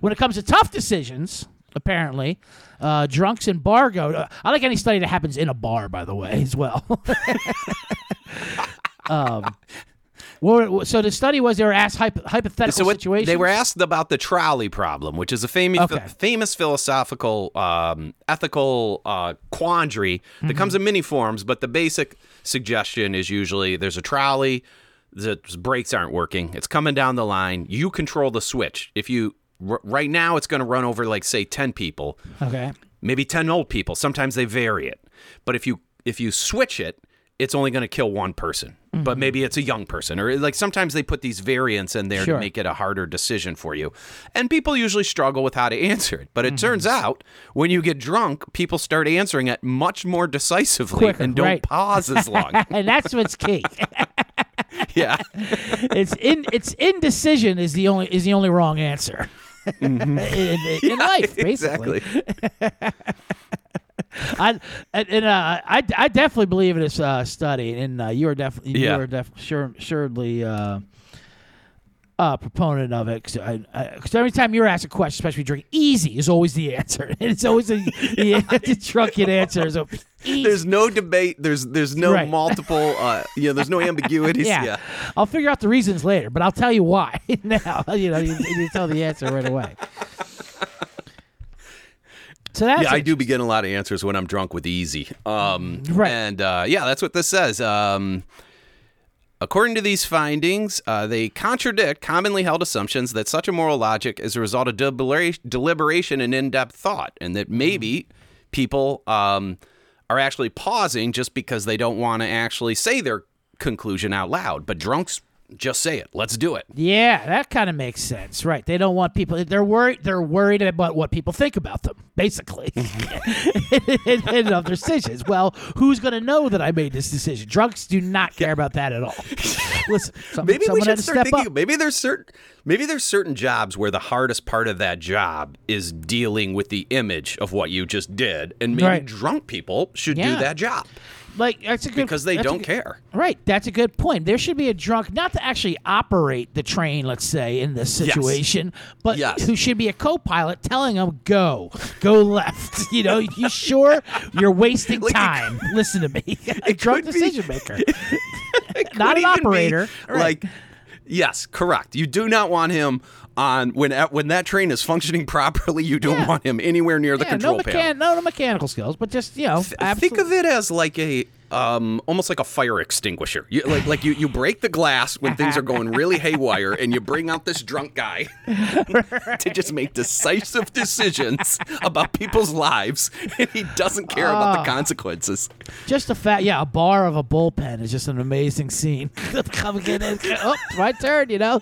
when it comes to tough decisions, apparently, uh, drunks in bar go. uh, I like any study that happens in a bar, by the way, as well. <laughs> um, well, so the study was they were asked hypo- hypothetical So what, situations. they were asked about the trolley problem, which is a famous, Okay. famous philosophical, um, ethical uh, quandary that Mm-hmm. comes in many forms. But the basic suggestion is usually there's a trolley, the brakes aren't working, it's coming down the line. You control the switch. If you r- right now, it's going to run over like say ten people, okay. maybe 10 old people sometimes they vary it but if you if you switch it it's only going to kill one person but mm-hmm. maybe it's a young person or like sometimes they put these variants in there Sure. to make it a harder decision for you. And people usually struggle with how to answer it but it mm-hmm. turns out when you get drunk people start answering it much more decisively Quicker, and don't right. pause as long. <laughs> And that's what's key. <laughs> yeah. It's in it's indecision is the only is the only wrong answer. Mm-hmm. <laughs> In, in- in life basically. exactly I and, uh, I I definitely believe in this uh, study and uh, you are definitely Yeah. you are def- sure assuredly uh, a proponent of it because every time you're asked a question especially drink, easy is always the answer <laughs> it's always a, the, the <laughs> <laughs> answer easy. there's no debate there's there's no Right. multiple uh you know there's no ambiguities yeah. yeah. I'll figure out the reasons later, but I'll tell you why now. You know, you, you tell the answer right away. So that's yeah, I do begin a lot of answers when I'm drunk with easy. Um, Right. And uh, yeah, that's what this says. Um, according to these findings, uh, they contradict commonly held assumptions that such a moral logic is a result of delibera- deliberation and in-depth thought, and that maybe people um, are actually pausing just because they don't want to actually say their conclusion out loud. But drunks just say it. Let's do it. Yeah, that kind of makes sense, right? They don't want people. They're worried. They're worried about what people think about them, basically, and, <laughs> <laughs> and of their decisions. Well, who's going to know that I made this decision? Drunks do not care about that at all. <laughs> Listen, some, Maybe we should to start step thinking. up. Maybe there's certain maybe there's certain jobs where the hardest part of that job is dealing with the image of what you just did, and maybe Right. drunk people should Yeah. do that job Like that's a good because they that's a don't good- care. Right, that's a good point. There should be a drunk, not to actually operate the train, let's say, in this situation, but Yes. who should be a co-pilot telling them go, go left. <laughs> You know, you sure you're wasting Like, it time? Listen to me, <laughs> a drunk could be- decision maker, <laughs> not an even be, operator. Right. Like, yes, correct. You do not want him on when when that train is functioning <laughs> properly. You don't Yeah. want him anywhere near the yeah, control no, panel. no, no mechanical skills, but just you know, Think of it as like a um, almost like a fire extinguisher. You, like like you, you break the glass when things are going really haywire, and you bring out this drunk guy <laughs> to just make decisive decisions about people's lives, and <laughs> he doesn't care about Oh. the consequences. Just the fact, yeah, a bar of a bullpen is just an amazing scene. <laughs> Come get in. Oh, my turn. You know,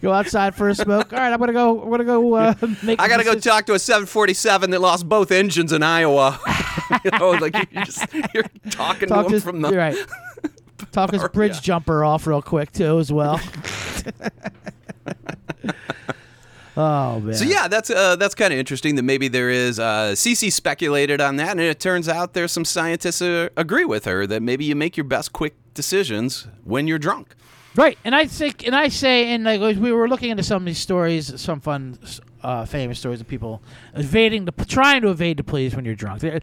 go outside for a smoke. All right, I'm gonna go. I'm gonna go uh, make. I a gotta go talk to a 747 that lost both engines in Iowa. <laughs> you know, like you're just you're talking Talk to him his, from the right. <laughs> Talk his bridge yeah. jumper off real quick too, as well. <laughs> oh man. So yeah, that's uh, that's kind of interesting that maybe there is. Uh, Cece speculated on that, and it turns out there's some scientists uh, agree with her that maybe you make your best quick decisions when you're drunk. Right, and I think, and I say, and like we were looking into some of these stories, some fun, uh, famous stories of people evading the, trying to evade the police when you're drunk. They're-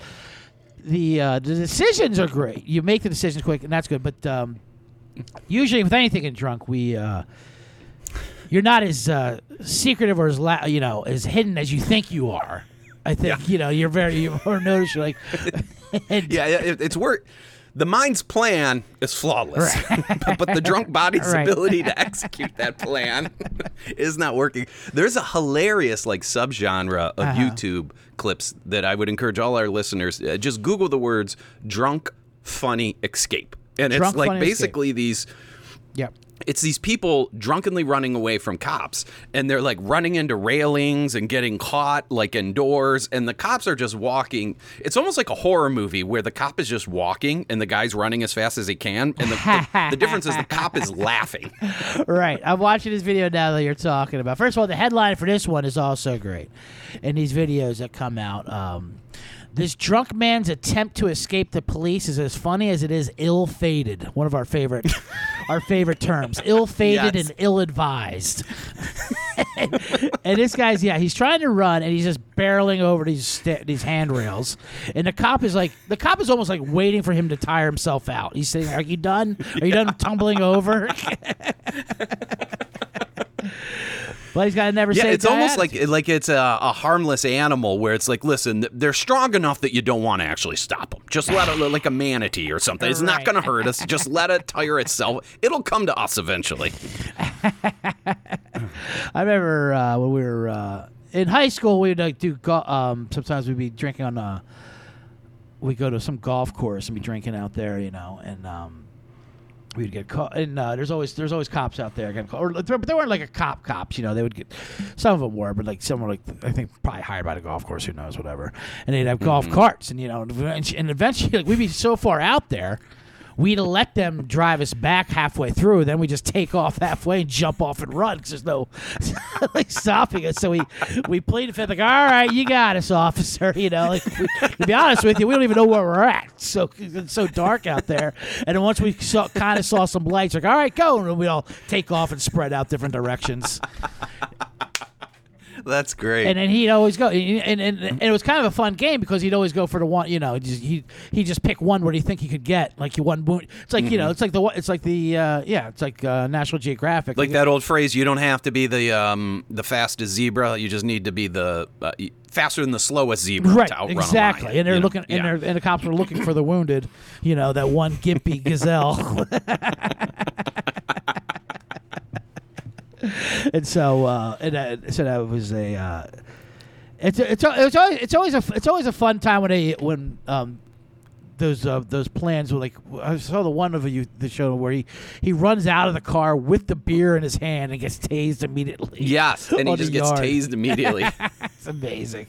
The uh, the decisions are great. You make the decisions quick, and that's good. But um, usually, with anything in drunk, we uh, you're not as uh, secretive or as la- you know as hidden as you think you are. I think you know you're very you <laughs> more noticed. You're like, <laughs> <laughs> and- Yeah, it, it's work. The mind's plan is flawless, <laughs> but, but the drunk body's Right. ability to execute that plan <laughs> is not working. There's a hilarious like subgenre of Uh-huh. YouTube clips that I would encourage all our listeners uh, just Google the words "drunk funny escape," and it's like funny escape. basically these Yep. It's these people drunkenly running away from cops and they're like running into railings and getting caught like indoors and the cops are just walking it's almost like a horror movie where the cop is just walking and the guy's running as fast as he can and the, the, the difference is the cop is <laughs> laughing right. I'm watching this video now that you're talking about. First of all, the headline for this one is also great. And these videos that come out, um, this drunk man's attempt to escape the police is as funny as it is ill-fated. One of our favorite, <laughs> our favorite terms: ill-fated Yes. and ill-advised. <laughs> and this guy's yeah, he's trying to run and he's just barreling over these sta- these handrails. And the cop is like, the cop is almost like waiting for him to tire himself out. He's saying, "Are you done? Are you done <laughs> tumbling over?" <laughs> But he's got to never yeah say it's almost like like it's a, a harmless animal where it's like listen they're strong enough that you don't want to actually stop them just let it like a manatee or something. It's not going to hurt us. Just let it tire itself. It'll come to us eventually. <laughs> I remember uh, when we were uh, in high school, we'd like do go- um, sometimes we'd be drinking on uh we go to some golf course and be drinking out there, you know, and um, we'd get caught. And uh, there's always there's always cops out there getting caught, or, but they weren't like a cop cops, you know. They would get some of them were, but like some were like I think probably hired by the golf course, who knows, whatever. And they'd have golf carts, and you know, and eventually, <laughs> and eventually like, we'd be so far out there. We'd let them drive us back halfway through, then we just take off halfway and jump off and run because there's no <laughs> like stopping us. So we we plead the fifth, like, all right, you got us, officer. You know, like we, to be honest with you, we don't even know where we're at. So it's so dark out there. And once we saw, kind of saw some lights, like, all right, go, and we all take off and spread out different directions. That's great And then he'd always go, and, and, and, and it was kind of a fun game because he'd always go for the one, you know, just, he he just pick one where he think he could get, like he one boon. It's like you know, it's like the it's like the uh, yeah, it's like uh, National Geographic, like that old phrase you don't have to be the um the fastest zebra you just need to be the uh, faster than the slowest zebra Right, to outrun exactly, a lion, and they're know? looking, Yeah. they're and the cops were looking for the wounded, you know, that one gimpy gazelle. <laughs> <laughs> <laughs> and so, uh, and uh, so that was a, uh, it's it's it's always it's always a it's always a fun time when they when um those uh, those plans were like I saw the one of you the show where he he runs out of the car with the beer in his hand and gets tased immediately. yes and he <laughs> just gets yard. tased immediately <laughs> It's amazing.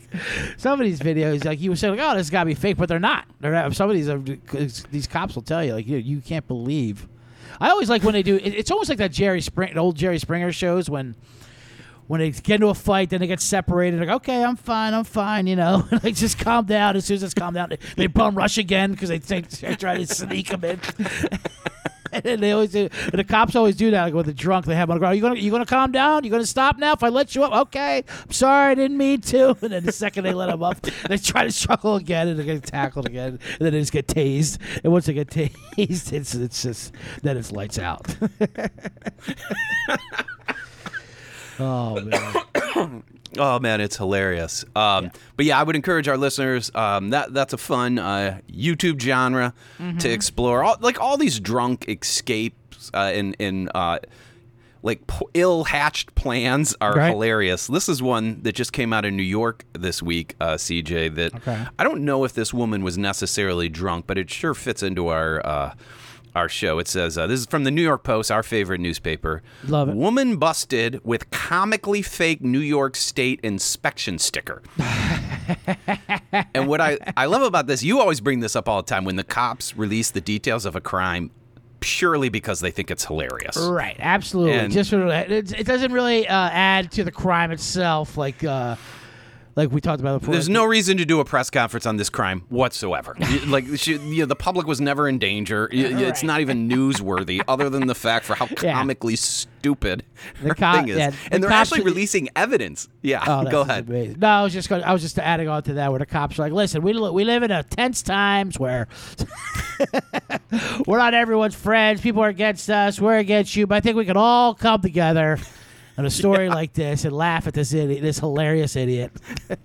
Some of these videos, like you were saying, like, oh, this got to be fake, but they're not. They're not. Some of these, are, these cops will tell you, like, you, you can't believe. I always like when they do. It, it's almost like that Jerry Spring, old Jerry Springer shows when. When they get into a fight, then they get separated. Like, okay, I'm fine, I'm fine, you know. <laughs> like, just calm down. As soon as it's calm down, they, they bum rush again because they think they're trying to sneak them in. <laughs> <laughs> and they always do. The cops always do that. Like with the drunk, they have on. The ground. Are you gonna you gonna calm down? You gonna stop now? If I let you up, okay. I'm sorry, I didn't mean to. <laughs> And then the second they let him up, <laughs> they try to struggle again, and they get tackled again, and then they just get tased. And once they get tased, it's it's just then it's lights out. oh man. <coughs> Oh man, it's hilarious. Um, But yeah, I would encourage our listeners. Um, that that's a fun uh, YouTube genre Mm-hmm. to explore. All, like all these drunk escapes uh, in in uh, like p- ill hatched plans are Right. hilarious. This is one that just came out in New York this week, uh, CJ. That Okay. I don't know if this woman was necessarily drunk, but it sure fits into our. Our show. It says, uh, this is from the New York Post, our favorite newspaper. Love it. Woman busted with comically fake New York State inspection sticker. and what I, I love about this, you always bring this up all the time when the cops release the details of a crime purely because they think it's hilarious. Right, absolutely. And- Just it, it doesn't really uh, add to the crime itself, like uh, like we talked about before. There's no reason to do a press conference on this crime whatsoever. <laughs> Like, she, you know, the public was never in danger. Y- y- It's Right. not even newsworthy, <laughs> other than the fact for how Yeah. comically stupid The her cop- thing is. yeah, the and they're cops- actually releasing evidence. Yeah, Oh, <laughs> go ahead. amazing. No, I was just going. I was just adding on to that where the cops are like, "Listen, we li- we live in a tense times where we're not everyone's friends. People are against us. We're against you. But I think we can all come together." On a story like this, and laugh at this idiot, this hilarious idiot. <laughs>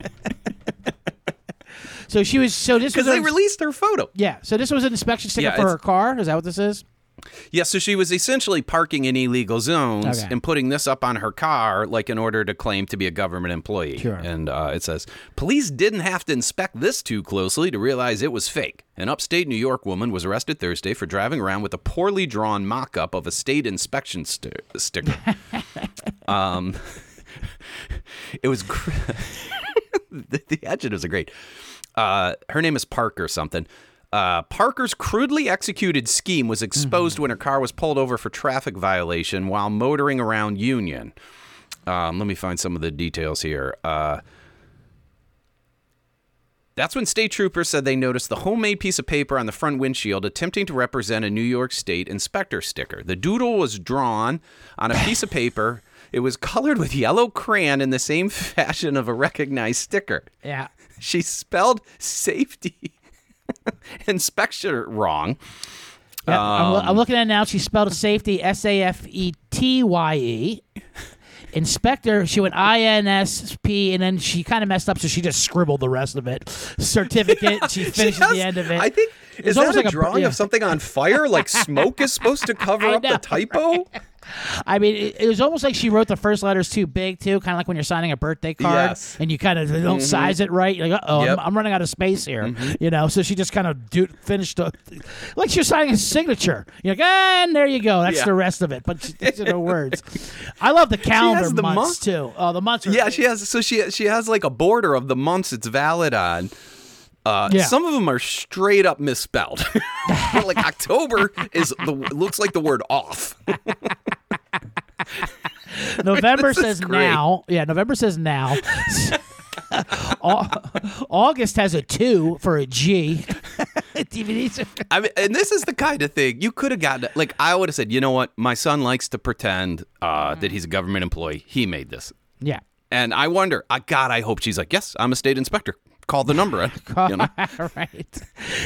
so she was. So this. Because they released her photo. Yeah. So this was an inspection sticker Yeah, for her car. Is that what this is? Yeah, so she was essentially parking in illegal zones Okay. and putting this up on her car, like in order to claim to be a government employee. Sure. And uh, it says police didn't have to inspect this too closely to realize it was fake. An upstate New York woman was arrested Thursday for driving around with a poorly drawn mock-up of a state inspection sti- sticker. <laughs> um, <laughs> it was. Gr- <laughs> the, the adjectives are great. Uh, her name is Parker something. Uh, Parker's crudely executed scheme was exposed when her car was pulled over for traffic violation while motoring around Union. Um, let me find some of the details here. Uh, that's when state troopers said they noticed the homemade piece of paper on the front windshield attempting to represent a New York State inspector sticker. The doodle was drawn on a piece of <laughs> paper. It was colored with yellow crayon in the same <laughs> fashion of a recognized sticker. Yeah. She spelled safety <laughs> inspection wrong. Yep, I'm, lo- Um, I'm looking at it now. She spelled safety S A F E T Y E. Inspector, she went I N S P, and then she kind of messed up, so she just scribbled the rest of it. Certificate. She <laughs> finished at the end of it. I think is that a like a- drawing yeah. of something on fire? Like smoke is supposed to <laughs> cover up know, the typo. <laughs> I mean, it, it was almost like she wrote the first letters too big, too. Kind of like when you're signing a birthday card Yes. and you kind of don't mm-hmm. size it right. You're like, oh, Yep. I'm, I'm running out of space here. Mm-hmm. You know, so she just kind of do, finished the, like she was signing a signature. You're like, and there you go. That's Yeah. the rest of it. But she, these are the words. <laughs> I love the calendar the months month. too. Oh, the months. Are, Yeah, she has. So she she has like a border of the months it's valid on. Uh, Yeah. Some of them are straight up misspelled. <laughs> like October is the looks like the word off. <laughs> November says now. Yeah, November says now. <laughs> August has a two for a G. DVDs. I mean, and this is the kind of thing you could have gotten. Like I would have said, you know what, my son likes to pretend uh, that he's a government employee. He made this, Yeah. and I wonder. I God, I hope she's like, yes, I'm a state inspector. Call the number. <laughs> you know? right.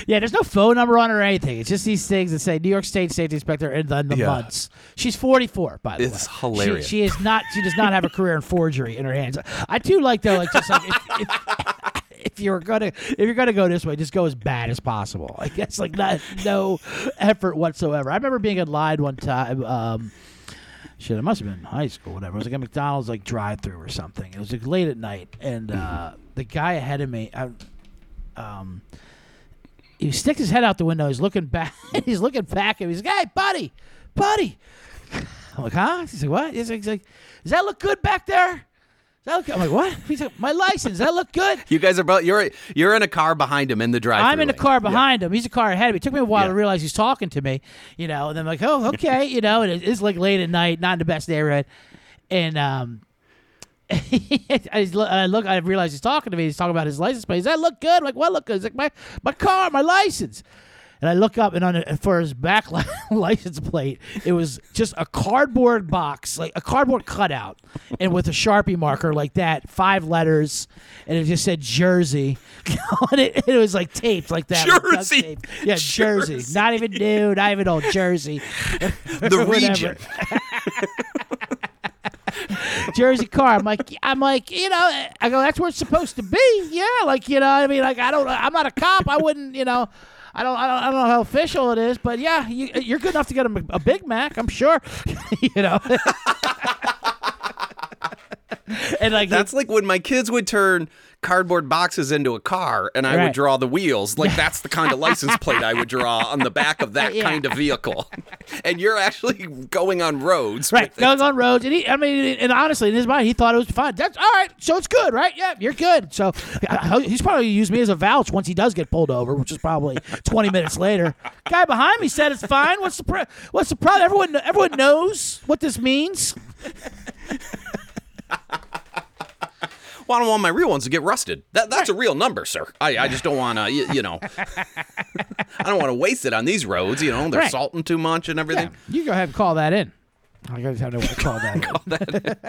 Yeah, there's no phone number on it or anything. It's just these things that say New York State Safety Inspector and then the Yeah. months. She's 44, by the It's way. hilarious. She, she is not. She does not have a career in forgery in her hands. I do like though, like just like if, if, <laughs> if you're gonna if you're gonna go this way, just go as bad as possible. I guess like not no effort whatsoever. I remember being in line one time. Um, Shit, it must have been in high school, whatever. It was like a McDonald's like drive-through or something. It was like late at night, and uh, the guy ahead of me, I, um, he sticks his head out the window. He's looking back. <laughs> he's looking back at me. He's like, "Hey, buddy, buddy." I'm like, "Huh?" He's like, "What?" He's like, "Does that look good back there?" Does that look I'm like, "What?" He's like, "My license. Does that look good?" You guys are both. You're you're in a car behind him in the drive. I'm in the car behind him. He's a car ahead of me. It took me a while Yeah. to realize he's talking to me, you know. And then I'm like, oh, okay, you know. And it's like late at night, not in the best neighborhood. And um, <laughs> I look, I look, I realize he's talking to me. He's talking about his license plate. Does that look good? I'm like, what look good? He's like, my my car, my license. And I look up, and on it, for his back <laughs> license plate, it was just a cardboard box, like a cardboard cutout, and with a sharpie marker like that, five letters, and it just said Jersey <laughs> on it. It was like taped like that, like Jersey. tape. yeah, Jersey. Jersey. not even new, not even old Jersey, The region. Jersey car. I'm like, I'm like, you know, I go, that's where it's supposed to be. Yeah, like you know, I mean, like I don't, I'm not a cop. I wouldn't, you know. I don't, I don't, I don't know how official it is, but yeah, you, you're good enough to get a, a Big Mac, I'm sure. <laughs> you know, <laughs> and like That's like when my kids would turn cardboard boxes into a car and I Right. would draw the wheels. Like <laughs> that's the kind of license plate I would draw on the back of that <laughs> Yeah. kind of vehicle. and you're actually going on roads. Right, going on roads, and he, I mean, and honestly, in his mind, he thought it was fine. That's all right, so it's good, right? Yeah, you're good. So he's probably used me as a vouch once he does get pulled over, which is probably <laughs> 20 minutes later. Guy behind me said it's fine. What's the pro- what's the problem? Everyone, everyone knows what this means. Well, I don't want my real ones to get rusted. That, that's a real number, sir. I, I just don't want to, you, you know, <laughs> I don't want to waste it on these roads. You know, they're Right. salting too much and Yeah, everything. you go ahead and call that in. I guess I know what to call that.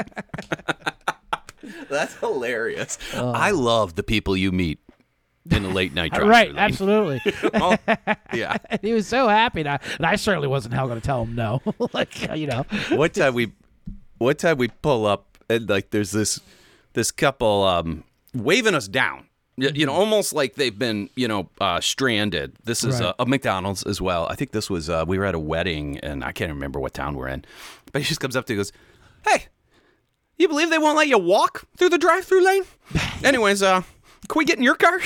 in. <laughs> <laughs> That's hilarious. I love the people you meet in the late night drive. right, absolutely. Oh, yeah. He was so happy, and I, and I certainly wasn't hell going to tell him no. like you know, What time we, what time we pull up and like there's this, this couple um, waving us down. You know, almost like they've been, you know, uh, stranded. This is Right. uh, a McDonald's as well. I think this was uh, we were at a wedding, and I can't remember what town we're in. But he just comes up to you and goes, "Hey, you believe they won't let you walk through the drive-through lane?" <laughs> Anyways, uh, can we get in your car?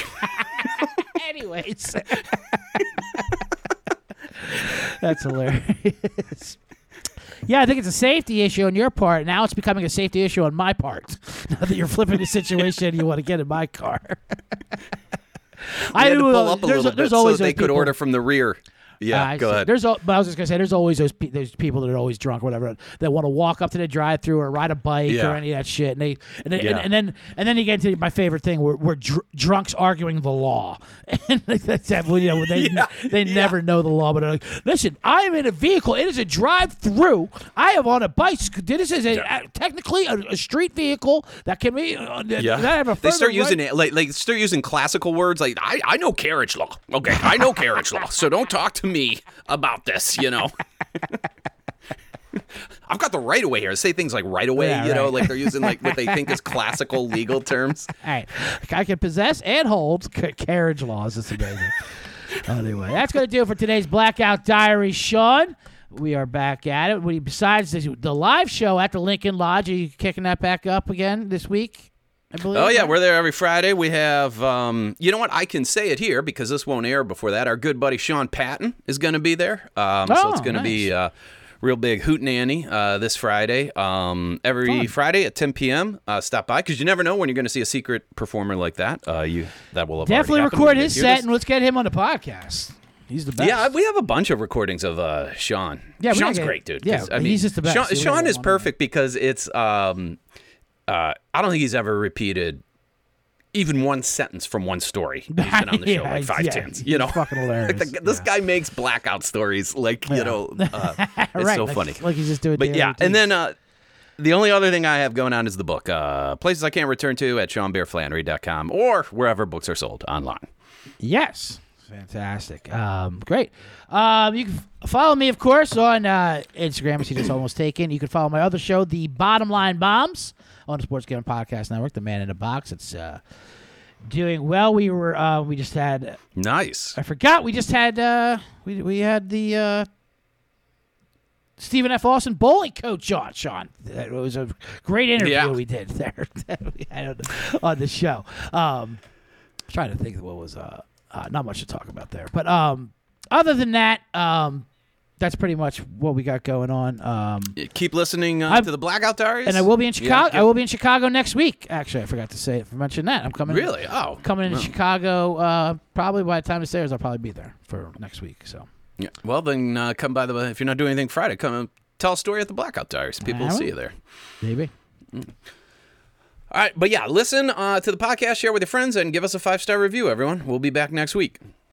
<laughs> Anyways. <laughs> That's hilarious. Yeah, I think it's a safety issue on your part. Now it's becoming a safety issue on my part. <laughs> Now that you're flipping the situation, you want to get in my car. <laughs> I had to do, pull up a there's, little there's bit so they could people- order from the rear. Yeah, I go ahead. There's, but I was just gonna say, there's always those pe- those people that are always drunk, or whatever, that want to walk up to the drive-through or ride a bike Yeah. or any of that shit. And they, and, they, Yeah. and, and then, and then you get into my favorite thing, where, where dr- drunks arguing the law, <laughs> and that's that, you know, they <laughs> they never know the law, but they're like, listen, I am in a vehicle. It is a drive-through. I am on a bicycle. This is a, a- technically a, a street vehicle that can be. Uh, Yeah, I have a they start further using right- it like like start using classical words like I I know carriage law. Okay, I know carriage law. So don't talk to me about this. You know, I've got the right of way here. Say things like right away. Yeah, you know, like they're using like what they think is classical <laughs> legal terms. All right. I can possess and hold ca- carriage laws. It's amazing. anyway, that's going to do it for today's Blackout Diary, Sean. We are back at it. We, besides the, the live show at the Lincoln Lodge, are you kicking that back up again this week? I believe. Oh yeah, we're there every Friday. We have, um, you know what? I can say it here because this won't air before that. Our good buddy Sean Patton is going to be there. Um, so Oh, it's going to be uh, real big hootenanny uh, this Friday. Um, every Friday at 10 p.m. Uh, stop by because you never know when you're going to see a secret performer like that. Uh, you that will have Definitely record his set this. and let's get him on the podcast. He's the best. Yeah, we have a bunch of recordings of uh, Sean. Yeah, Sean's get- great, dude. yeah, I mean, he's just the best. Sean, Sean is perfect because it's. Um, uh, I don't think he's ever repeated even one sentence from one story. He's been on the <laughs> show like five yeah, times. You know, fucking <laughs> Like, hilarious. the- this guy makes blackout stories. Like you know, <laughs> uh, it's right, so like, funny. Like he's just doing. It. But yeah, and then uh, the only other thing I have going on is the book. Uh, places I can't return to at SeanBearFlannery.com or wherever books are sold online. Yes. Fantastic. Um, great. Um, you can follow me, of course, on uh, Instagram. See this almost taken. You can follow my other show, The Bottom Line Bombs, on the Sports Gambling Podcast Network. The Man in the Box. It's uh, doing well. We were uh, we just had Nice. I forgot we just had uh, we we had the uh, Stephen F. Austin bowling coach on Sean. It was a great interview Yeah. we did <laughs> there that we had on the, on the show. Um, trying to think of what was uh, uh, not much to talk about there, but um, other than that, um, that's pretty much what we got going on. Um, Keep listening uh, I'm- to the Blackout Diaries. and I will be in Chicago. I will be in Chicago next week. Actually, I forgot to say mention that I'm coming. Really? Oh, coming into. Chicago. Uh, probably by the time it's airs, I'll probably be there for next week. So Yeah. Well, then uh, come by the. If you're not doing anything Friday, come and tell a story at the Blackout Diaries. People will see you there. maybe. All right, but yeah, listen uh, to the podcast, share with your friends, and give us a five star review. Everyone, we'll be back next week.